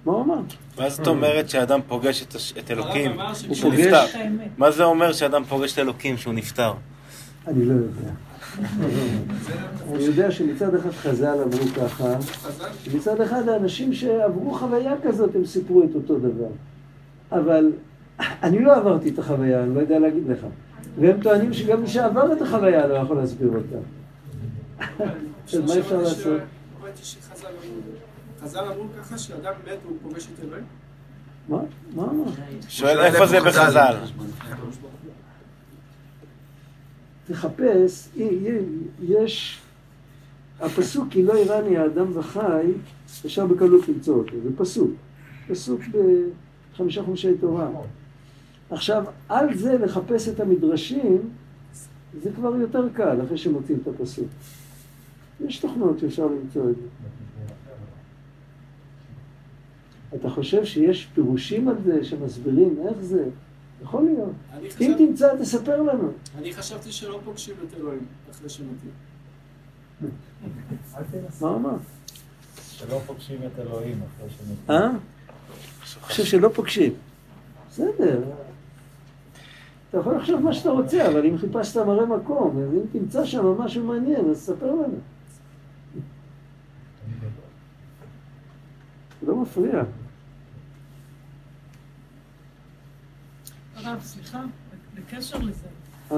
מה הוא אמר? מה זאת אומרת שאדם פוגש את אלוקים הרב אמר הוא שכשהוא פוגש- נפטר? מה זה אומר שאדם פוגש את אלוקים שהוא נפטר? אני לא יודע. אני יודע שמצד אחד חז"ל אמרו ככה, ומצד אחד האנשים שעברו חוויה כזאת הם סיפרו את אותו דבר. אבל אני לא עברתי את החוויה, אני לא יודע להגיד לך. והם טוענים שגם מי שעבר את החוויה לא יכול להסביר אותה. אז מה אפשר לעשות? שמעתי שחז"ל אמרו, חז"ל אמרו ככה שאדם מת הוא פוגש את אלוהים? מה? מה? שואל איפה זה בחז"ל? תחפש, יש, הפסוק כי לא יראני האדם וחי, אפשר בקלות למצוא אותו, זה פסוק, פסוק בחמישה חומשי תורה. עכשיו, על זה לחפש את המדרשים, זה כבר יותר קל, אחרי שמוצאים את הפסוק. יש תוכנות שאפשר למצוא את זה. אתה חושב שיש פירושים על זה, שמסבירים איך זה? יכול להיות. אם תמצא, תספר לנו. אני חשבתי שלא פוגשים את אלוהים אחרי שמתים. מה אמר? שלא פוגשים את אלוהים אחרי שמתים. אה? אני חושב שלא פוגשים. בסדר. אתה יכול לחשוב מה שאתה רוצה, אבל אם חיפשת מראה מקום, אז אם תמצא שם משהו מעניין, אז ספר לנו. זה לא מפריע. הרב, סליחה, בקשר לזה. אה?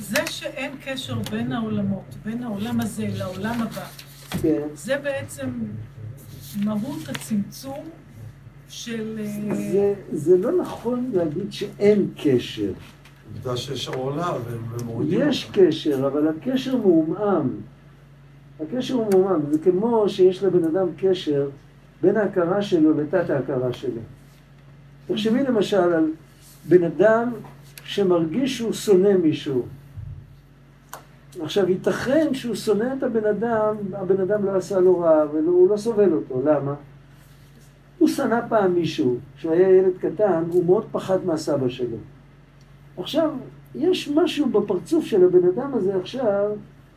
זה שאין קשר בין העולמות, בין העולם הזה לעולם הבא, כן. זה בעצם מהות הצמצום של... אה, זה, זה לא נכון להגיד שאין קשר. עובדה שיש עורלה והם מורידים יש קשר, אבל הקשר מעומעם. הקשר הוא מעומעם. זה כמו שיש לבן אדם קשר בין ההכרה שלו לתת ההכרה שלו. תחשבי למשל על אדם שמרגיש שהוא שונא מישהו. עכשיו, ייתכן שהוא שונא את הבן אדם, הבן אדם לא עשה לו רע, והוא לא סובל אותו. למה? הוא שנא פעם מישהו, כשהוא היה ילד קטן, הוא מאוד פחד מהסבא שלו. עכשיו, יש משהו בפרצוף של הבן אדם הזה עכשיו,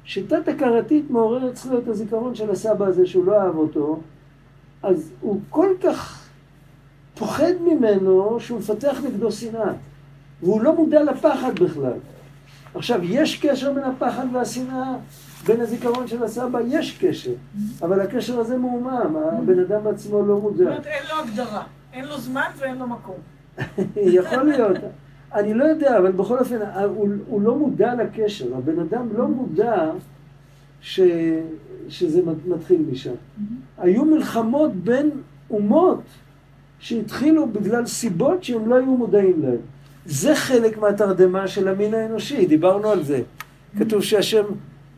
שתת הכרתית מעורר אצלו את הזיכרון של הסבא הזה שהוא לא אהב אותו, אז הוא כל כך פוחד ממנו שהוא מפתח נגדו שנאה, והוא לא מודע לפחד בכלל. עכשיו, יש קשר בין הפחד והשנאה, בין הזיכרון של הסבא, יש קשר, אבל הקשר הזה מעומעם, הבן אדם עצמו לא זאת מודע. אומרת, אין לו הגדרה. אין לו זמן ואין לו מקום. יכול להיות. אני לא יודע, אבל בכל אופן, הוא, הוא לא מודע לקשר. הבן אדם לא מודע ש, שזה מת- מתחיל משם. היו מלחמות בין אומות שהתחילו בגלל סיבות שהם לא היו מודעים להן. זה חלק מהתרדמה של המין האנושי, דיברנו על זה. כתוב שהשם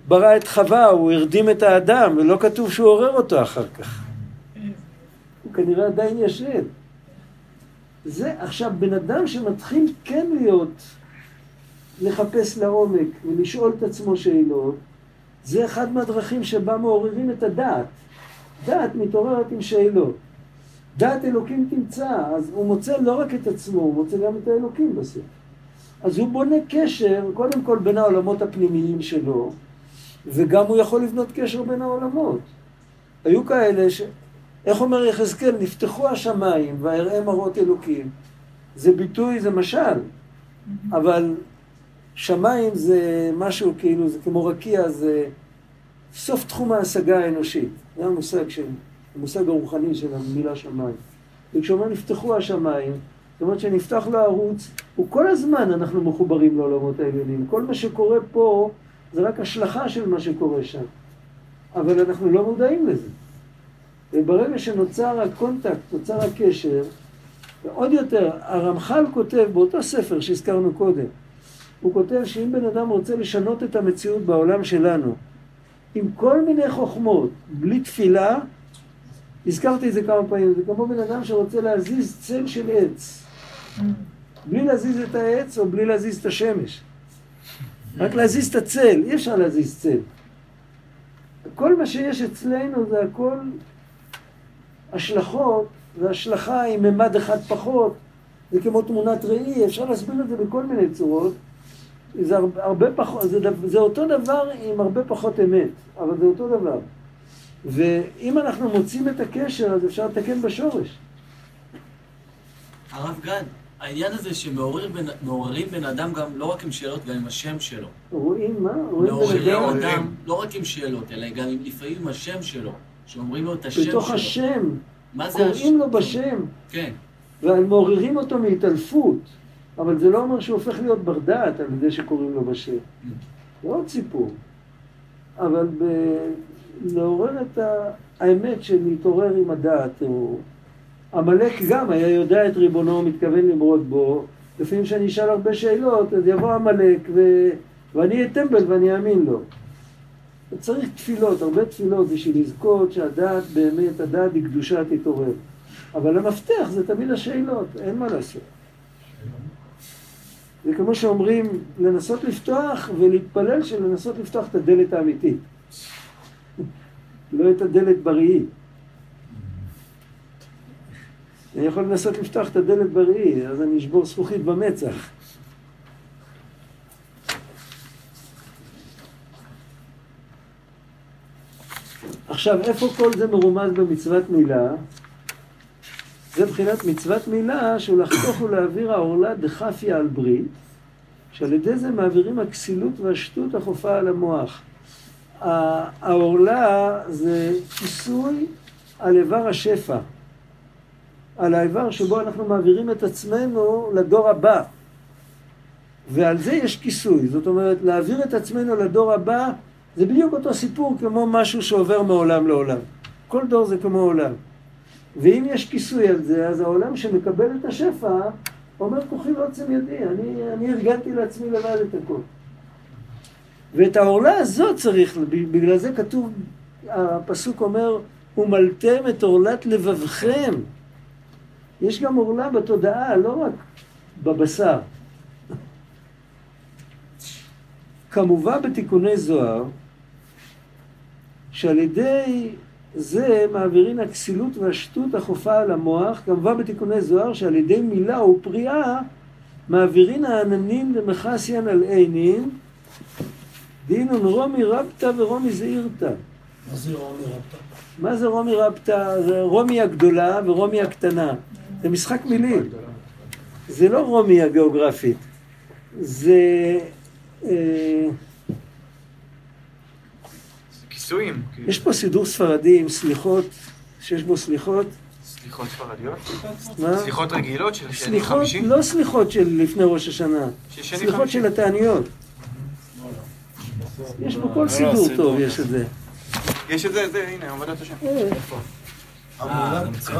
ברא את חווה, הוא הרדים את האדם, ולא כתוב שהוא עורר אותו אחר כך. הוא כנראה עדיין ישן. זה עכשיו בן אדם שמתחיל כן להיות, לחפש לעומק ולשאול את עצמו שאלות, זה אחד מהדרכים שבה מעוררים את הדעת. דעת מתעוררת עם שאלות. דעת אלוקים תמצא, אז הוא מוצא לא רק את עצמו, הוא מוצא גם את האלוקים בסוף. אז הוא בונה קשר, קודם כל בין העולמות הפנימיים שלו, וגם הוא יכול לבנות קשר בין העולמות. היו כאלה ש... איך אומר יחזקאל? נפתחו השמיים ואראה מראות אלוקים. זה ביטוי, זה משל, אבל שמיים זה משהו כאילו, זה כמו רקיע, זה סוף תחום ההשגה האנושית. זה המושג, של, המושג הרוחני של המילה שמיים. וכשאומר נפתחו השמיים, זאת אומרת שנפתח לו ערוץ, וכל הזמן אנחנו מחוברים לעולמות העליונים. כל מה שקורה פה זה רק השלכה של מה שקורה שם. אבל אנחנו לא מודעים לזה. וברגע שנוצר ה contact, נוצר הקשר, ועוד יותר, הרמח"ל כותב באותו ספר שהזכרנו קודם, הוא כותב שאם בן אדם רוצה לשנות את המציאות בעולם שלנו, עם כל מיני חוכמות, בלי תפילה, הזכרתי את זה כמה פעמים, זה כמו בן אדם שרוצה להזיז צל של עץ. בלי להזיז את העץ או בלי להזיז את השמש. רק להזיז את הצל, אי אפשר להזיז צל. כל מה שיש אצלנו זה הכל השלכות, והשלכה עם ממד אחד פחות, זה כמו תמונת ראי, אפשר להסביר את זה בכל מיני צורות. זה הרבה, הרבה פחות, זה, זה אותו דבר עם הרבה פחות אמת, אבל זה אותו דבר. ואם אנחנו מוצאים את הקשר, אז אפשר לתקן בשורש. הרב גד, העניין הזה שמעוררים בן, אדם גם לא רק עם שאלות, גם עם השם שלו. רואים מה? רואים בן אדם אדם לא רק עם שאלות, אלא גם עם, לפעמים עם השם שלו. שאומרים לו את השם שלו. בתוך השם, מה זה קוראים לו השם? בשם, כן. ומעוררים אותו מהתעלפות, אבל זה לא אומר שהוא הופך להיות בר דעת על ידי שקוראים לו בשם. זה עוד סיפור. אבל. לעורר את. האמת של להתעורר עם הדעת. עמלק גם היה יודע את ריבונו, מתכוון למרוד בו, לפעמים כשאני אשאל הרבה שאלות, אז יבוא עמלק ו... ואני אהיה טמבל ואני אאמין לו. צריך תפילות, הרבה תפילות בשביל לזכות שהדעת באמת, הדעת היא קדושה תתעורר. אבל המפתח זה תמיד השאלות, אין מה לעשות. זה כמו שאומרים, לנסות לפתוח ולהתפלל שלנסות לפתוח את הדלת האמיתית. לא את הדלת בראי. אני יכול לנסות לפתוח את הדלת בראי, אז אני אשבור זכוכית במצח. עכשיו, איפה כל זה מרומז במצוות מילה? זה מבחינת מצוות מילה, שהוא לחתוך ולהעביר העורלה דחפיה על ברית, שעל ידי זה מעבירים הכסילות והשטות החופה על המוח. העורלה זה כיסוי על איבר השפע, על האיבר שבו אנחנו מעבירים את עצמנו לדור הבא. ועל זה יש כיסוי, זאת אומרת, להעביר את עצמנו לדור הבא זה בדיוק אותו סיפור כמו משהו שעובר מעולם לעולם. כל דור זה כמו עולם. ואם יש כיסוי על זה, אז העולם שמקבל את השפע אומר כוחי ועוצם ידי, אני, אני ארגנתי לעצמי לבד את הכל. ואת העורלה הזאת צריך, בגלל זה כתוב, הפסוק אומר, ומלתם את עורלת לבבכם. יש גם עורלה בתודעה, לא רק בבשר. כמובן בתיקוני זוהר, שעל ידי זה מעבירים הכסילות והשטות החופה על המוח, כמובן בתיקוני זוהר, שעל ידי מילה ופריאה מעבירים העננים למכסיין על עינין, דינון רומי רבתא ורומי זעירתא. מה זה רומי רבתא? מה זה רומי רבתא? זה רומי הגדולה ורומי הקטנה. זה משחק מילים. זה לא רומי הגיאוגרפית. זה... אה, כיסויים. יש פה סידור ספרדי עם סליחות, שיש בו סליחות. סליחות ספרדיות? מה? סליחות רגילות של שני סליחות, חמישי? לא סליחות של לפני ראש השנה. סליחות. של התעניות. יש בו כל סידור טוב, יש את זה. יש את זה, זה, הנה, עבודת השם. אה,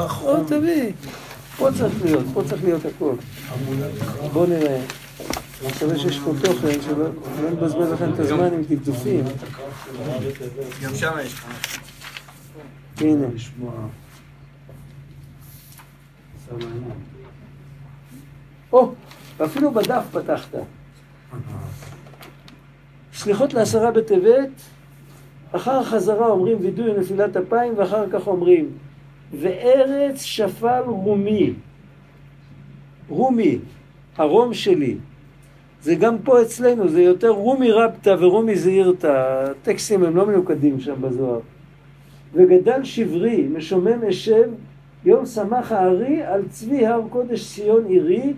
חום. תביא. פה צריך להיות, פה צריך להיות הכל. בוא נראה. אני מקווה שיש פה תוכן, שלא לא נבזבז לכם את הזמן עם טפטופים. גם שם יש לך. הנה. או, ואפילו בדף פתחת. סליחות לעשרה בטבת, אחר החזרה אומרים וידוי נפילת אפיים, ואחר כך אומרים וארץ שפל רומי. רומי, הרום שלי. זה גם פה אצלנו, זה יותר רומי רבתא ורומי זעירתא, הטקסטים הם לא מנוקדים שם בזוהר. וגדל שברי, משומם אשב, יום שמח הארי על צבי הר קודש ציון עירי,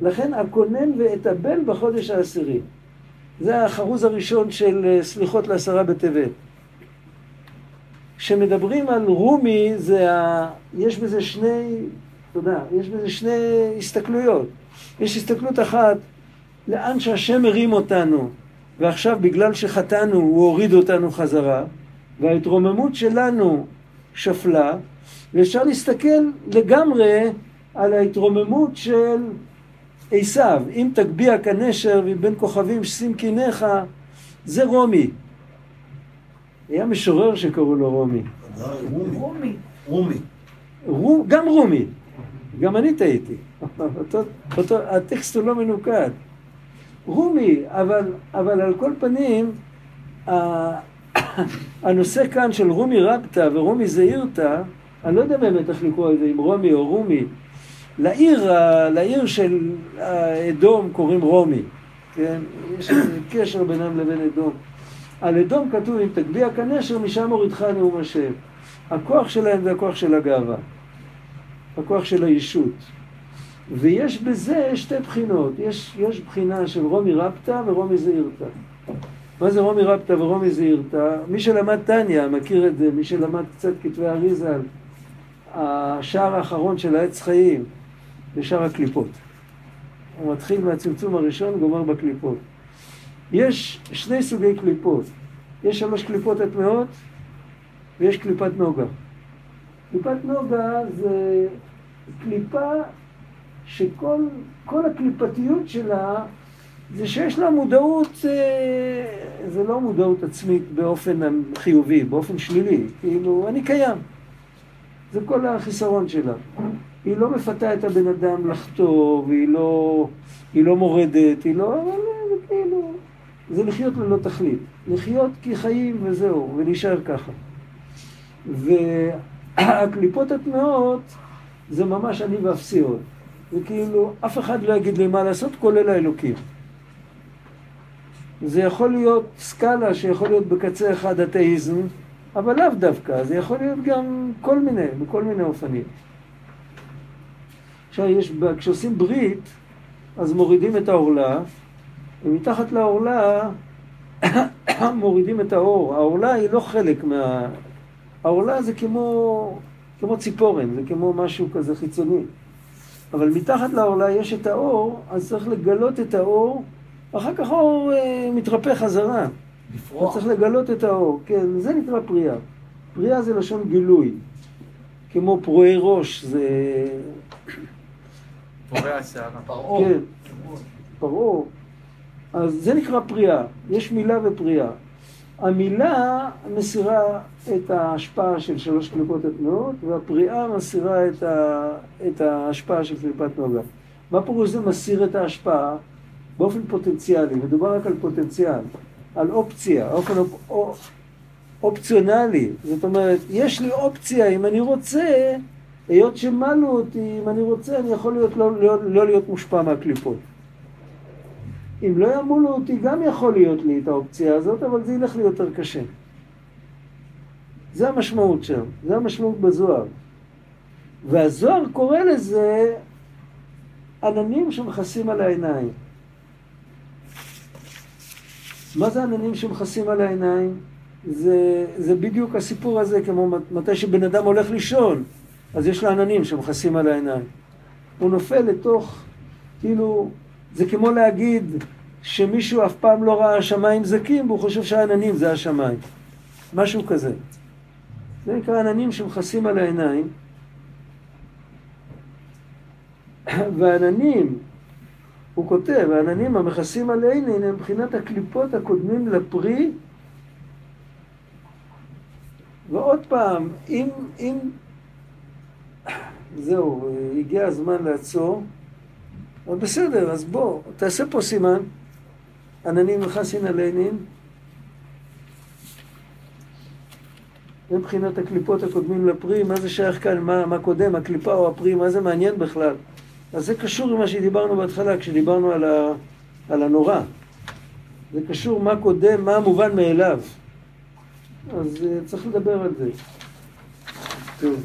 לכן אקונן ואתאבל בחודש העשירי. זה החרוז הראשון של אה, סליחות לעשרה בטבת. כשמדברים על רומי, זה ה... יש בזה שני, תודה, יש בזה שני הסתכלויות. יש הסתכלות אחת, לאן שהשם הרים אותנו, ועכשיו בגלל שחטאנו הוא הוריד אותנו חזרה, וההתרוממות שלנו שפלה, ואפשר להסתכל לגמרי על ההתרוממות של עשיו, אם תגביה כנשר מבין כוכבים שים קיניך, זה רומי. היה משורר שקראו לו רומי. רומי. רומי. רומי. רו, גם רומי, גם אני טעיתי. אותו, אותו, הטקסט הוא לא מנוקד. רומי, אבל, אבל על כל פנים, ה- הנושא כאן של רומי רבתא ורומי זעירתא, אני לא יודע באמת איך לקרוא את זה, אם רומי או רומי. לעיר, ה- לעיר של אדום קוראים רומי, כן? יש קשר בינם לבין אדום. על אדום כתוב, אם תגביה כנשר, משם הורידך נאום השם. הכוח שלהם זה הכוח של הגאווה, הכוח של הישות. ויש בזה שתי בחינות, יש, יש בחינה של רומי רבתא ורומי זעירתא. מה זה רומי רבתא ורומי זעירתא? מי שלמד טניה מכיר את זה, מי שלמד קצת כתבי אריזל, השער האחרון של העץ חיים שער הקליפות. הוא מתחיל מהצמצום הראשון, גומר בקליפות. יש שני סוגי קליפות. יש שלוש קליפות הטמעות ויש קליפת נוגה. קליפת נוגה זה קליפה שכל כל הקליפתיות שלה זה שיש לה מודעות, אה, זה לא מודעות עצמית באופן חיובי, באופן שלילי, כאילו אני קיים. זה כל החיסרון שלה. היא לא מפתה את הבן אדם לחטוא, והיא לא, היא לא מורדת, היא לא... אבל זה כאילו... זה לחיות ללא תכלית. לחיות כי חיים וזהו, ולהישאר ככה. והקליפות הטמעות זה ממש אני ואפסיות. וכאילו, אף אחד לא יגיד לי מה לעשות, כולל האלוקים. זה יכול להיות סקאלה שיכול להיות בקצה אחד אתאיזם, אבל לאו דווקא, זה יכול להיות גם כל מיני, בכל מיני אופנים. עכשיו, יש, כשעושים ברית, אז מורידים את העורלה, ומתחת לעורלה מורידים את האור. העורלה היא לא חלק מה... העורלה זה כמו, כמו ציפורן, זה כמו משהו כזה חיצוני. אבל מתחת לעורלה יש את האור, אז צריך לגלות את האור, אחר כך האור אה, מתרפא חזרה. לפרוח. צריך לגלות את האור, כן, זה נקרא פריאה. פריאה זה לשון גילוי. כמו פרועי ראש, זה... פורע שערה. פרעה. כן, פרעה. אז זה נקרא פריאה, יש מילה ופריאה. המילה מסירה את ההשפעה של שלוש קליפות הטמעות, והפריאה מסירה את, ה... את ההשפעה של קליפת נוגה. מה פירוש זה מסיר את ההשפעה? באופן פוטנציאלי, מדובר רק על פוטנציאל, על אופציה, אופן אופ... אופ... אופציונלי. זאת אומרת, יש לי אופציה, אם אני רוצה, היות שמלו אותי, אם אני רוצה, אני יכול להיות, לא, לא, לא להיות מושפע מהקליפות. אם לא ימולו אותי, גם יכול להיות לי את האופציה הזאת, אבל זה ילך לי יותר קשה. זה המשמעות שם, זה המשמעות בזוהר. והזוהר קורא לזה עננים שמכסים על העיניים. מה זה עננים שמכסים על העיניים? זה, זה בדיוק הסיפור הזה, כמו מתי שבן אדם הולך לישון, אז יש לו עננים שמכסים על העיניים. הוא נופל לתוך, כאילו, זה כמו להגיד שמישהו אף פעם לא ראה שמיים זקים והוא חושב שהעננים זה השמיים. משהו כזה. זה נקרא עננים שמכסים על העיניים. והעננים, הוא כותב, העננים המכסים על העיניים הם מבחינת הקליפות הקודמים לפרי. ועוד פעם, אם, אם, זהו, הגיע הזמן לעצור. אבל בסדר, אז בוא, תעשה פה סימן. עננים מכסין על עינין. מבחינת הקליפות הקודמים לפרי, מה זה שייך כאן, מה, מה קודם, הקליפה או הפרי, מה זה מעניין בכלל? אז זה קשור עם מה שדיברנו בהתחלה, כשדיברנו על, ה, על הנורא. זה קשור מה קודם, מה המובן מאליו. אז uh, צריך לדבר על זה. טוב.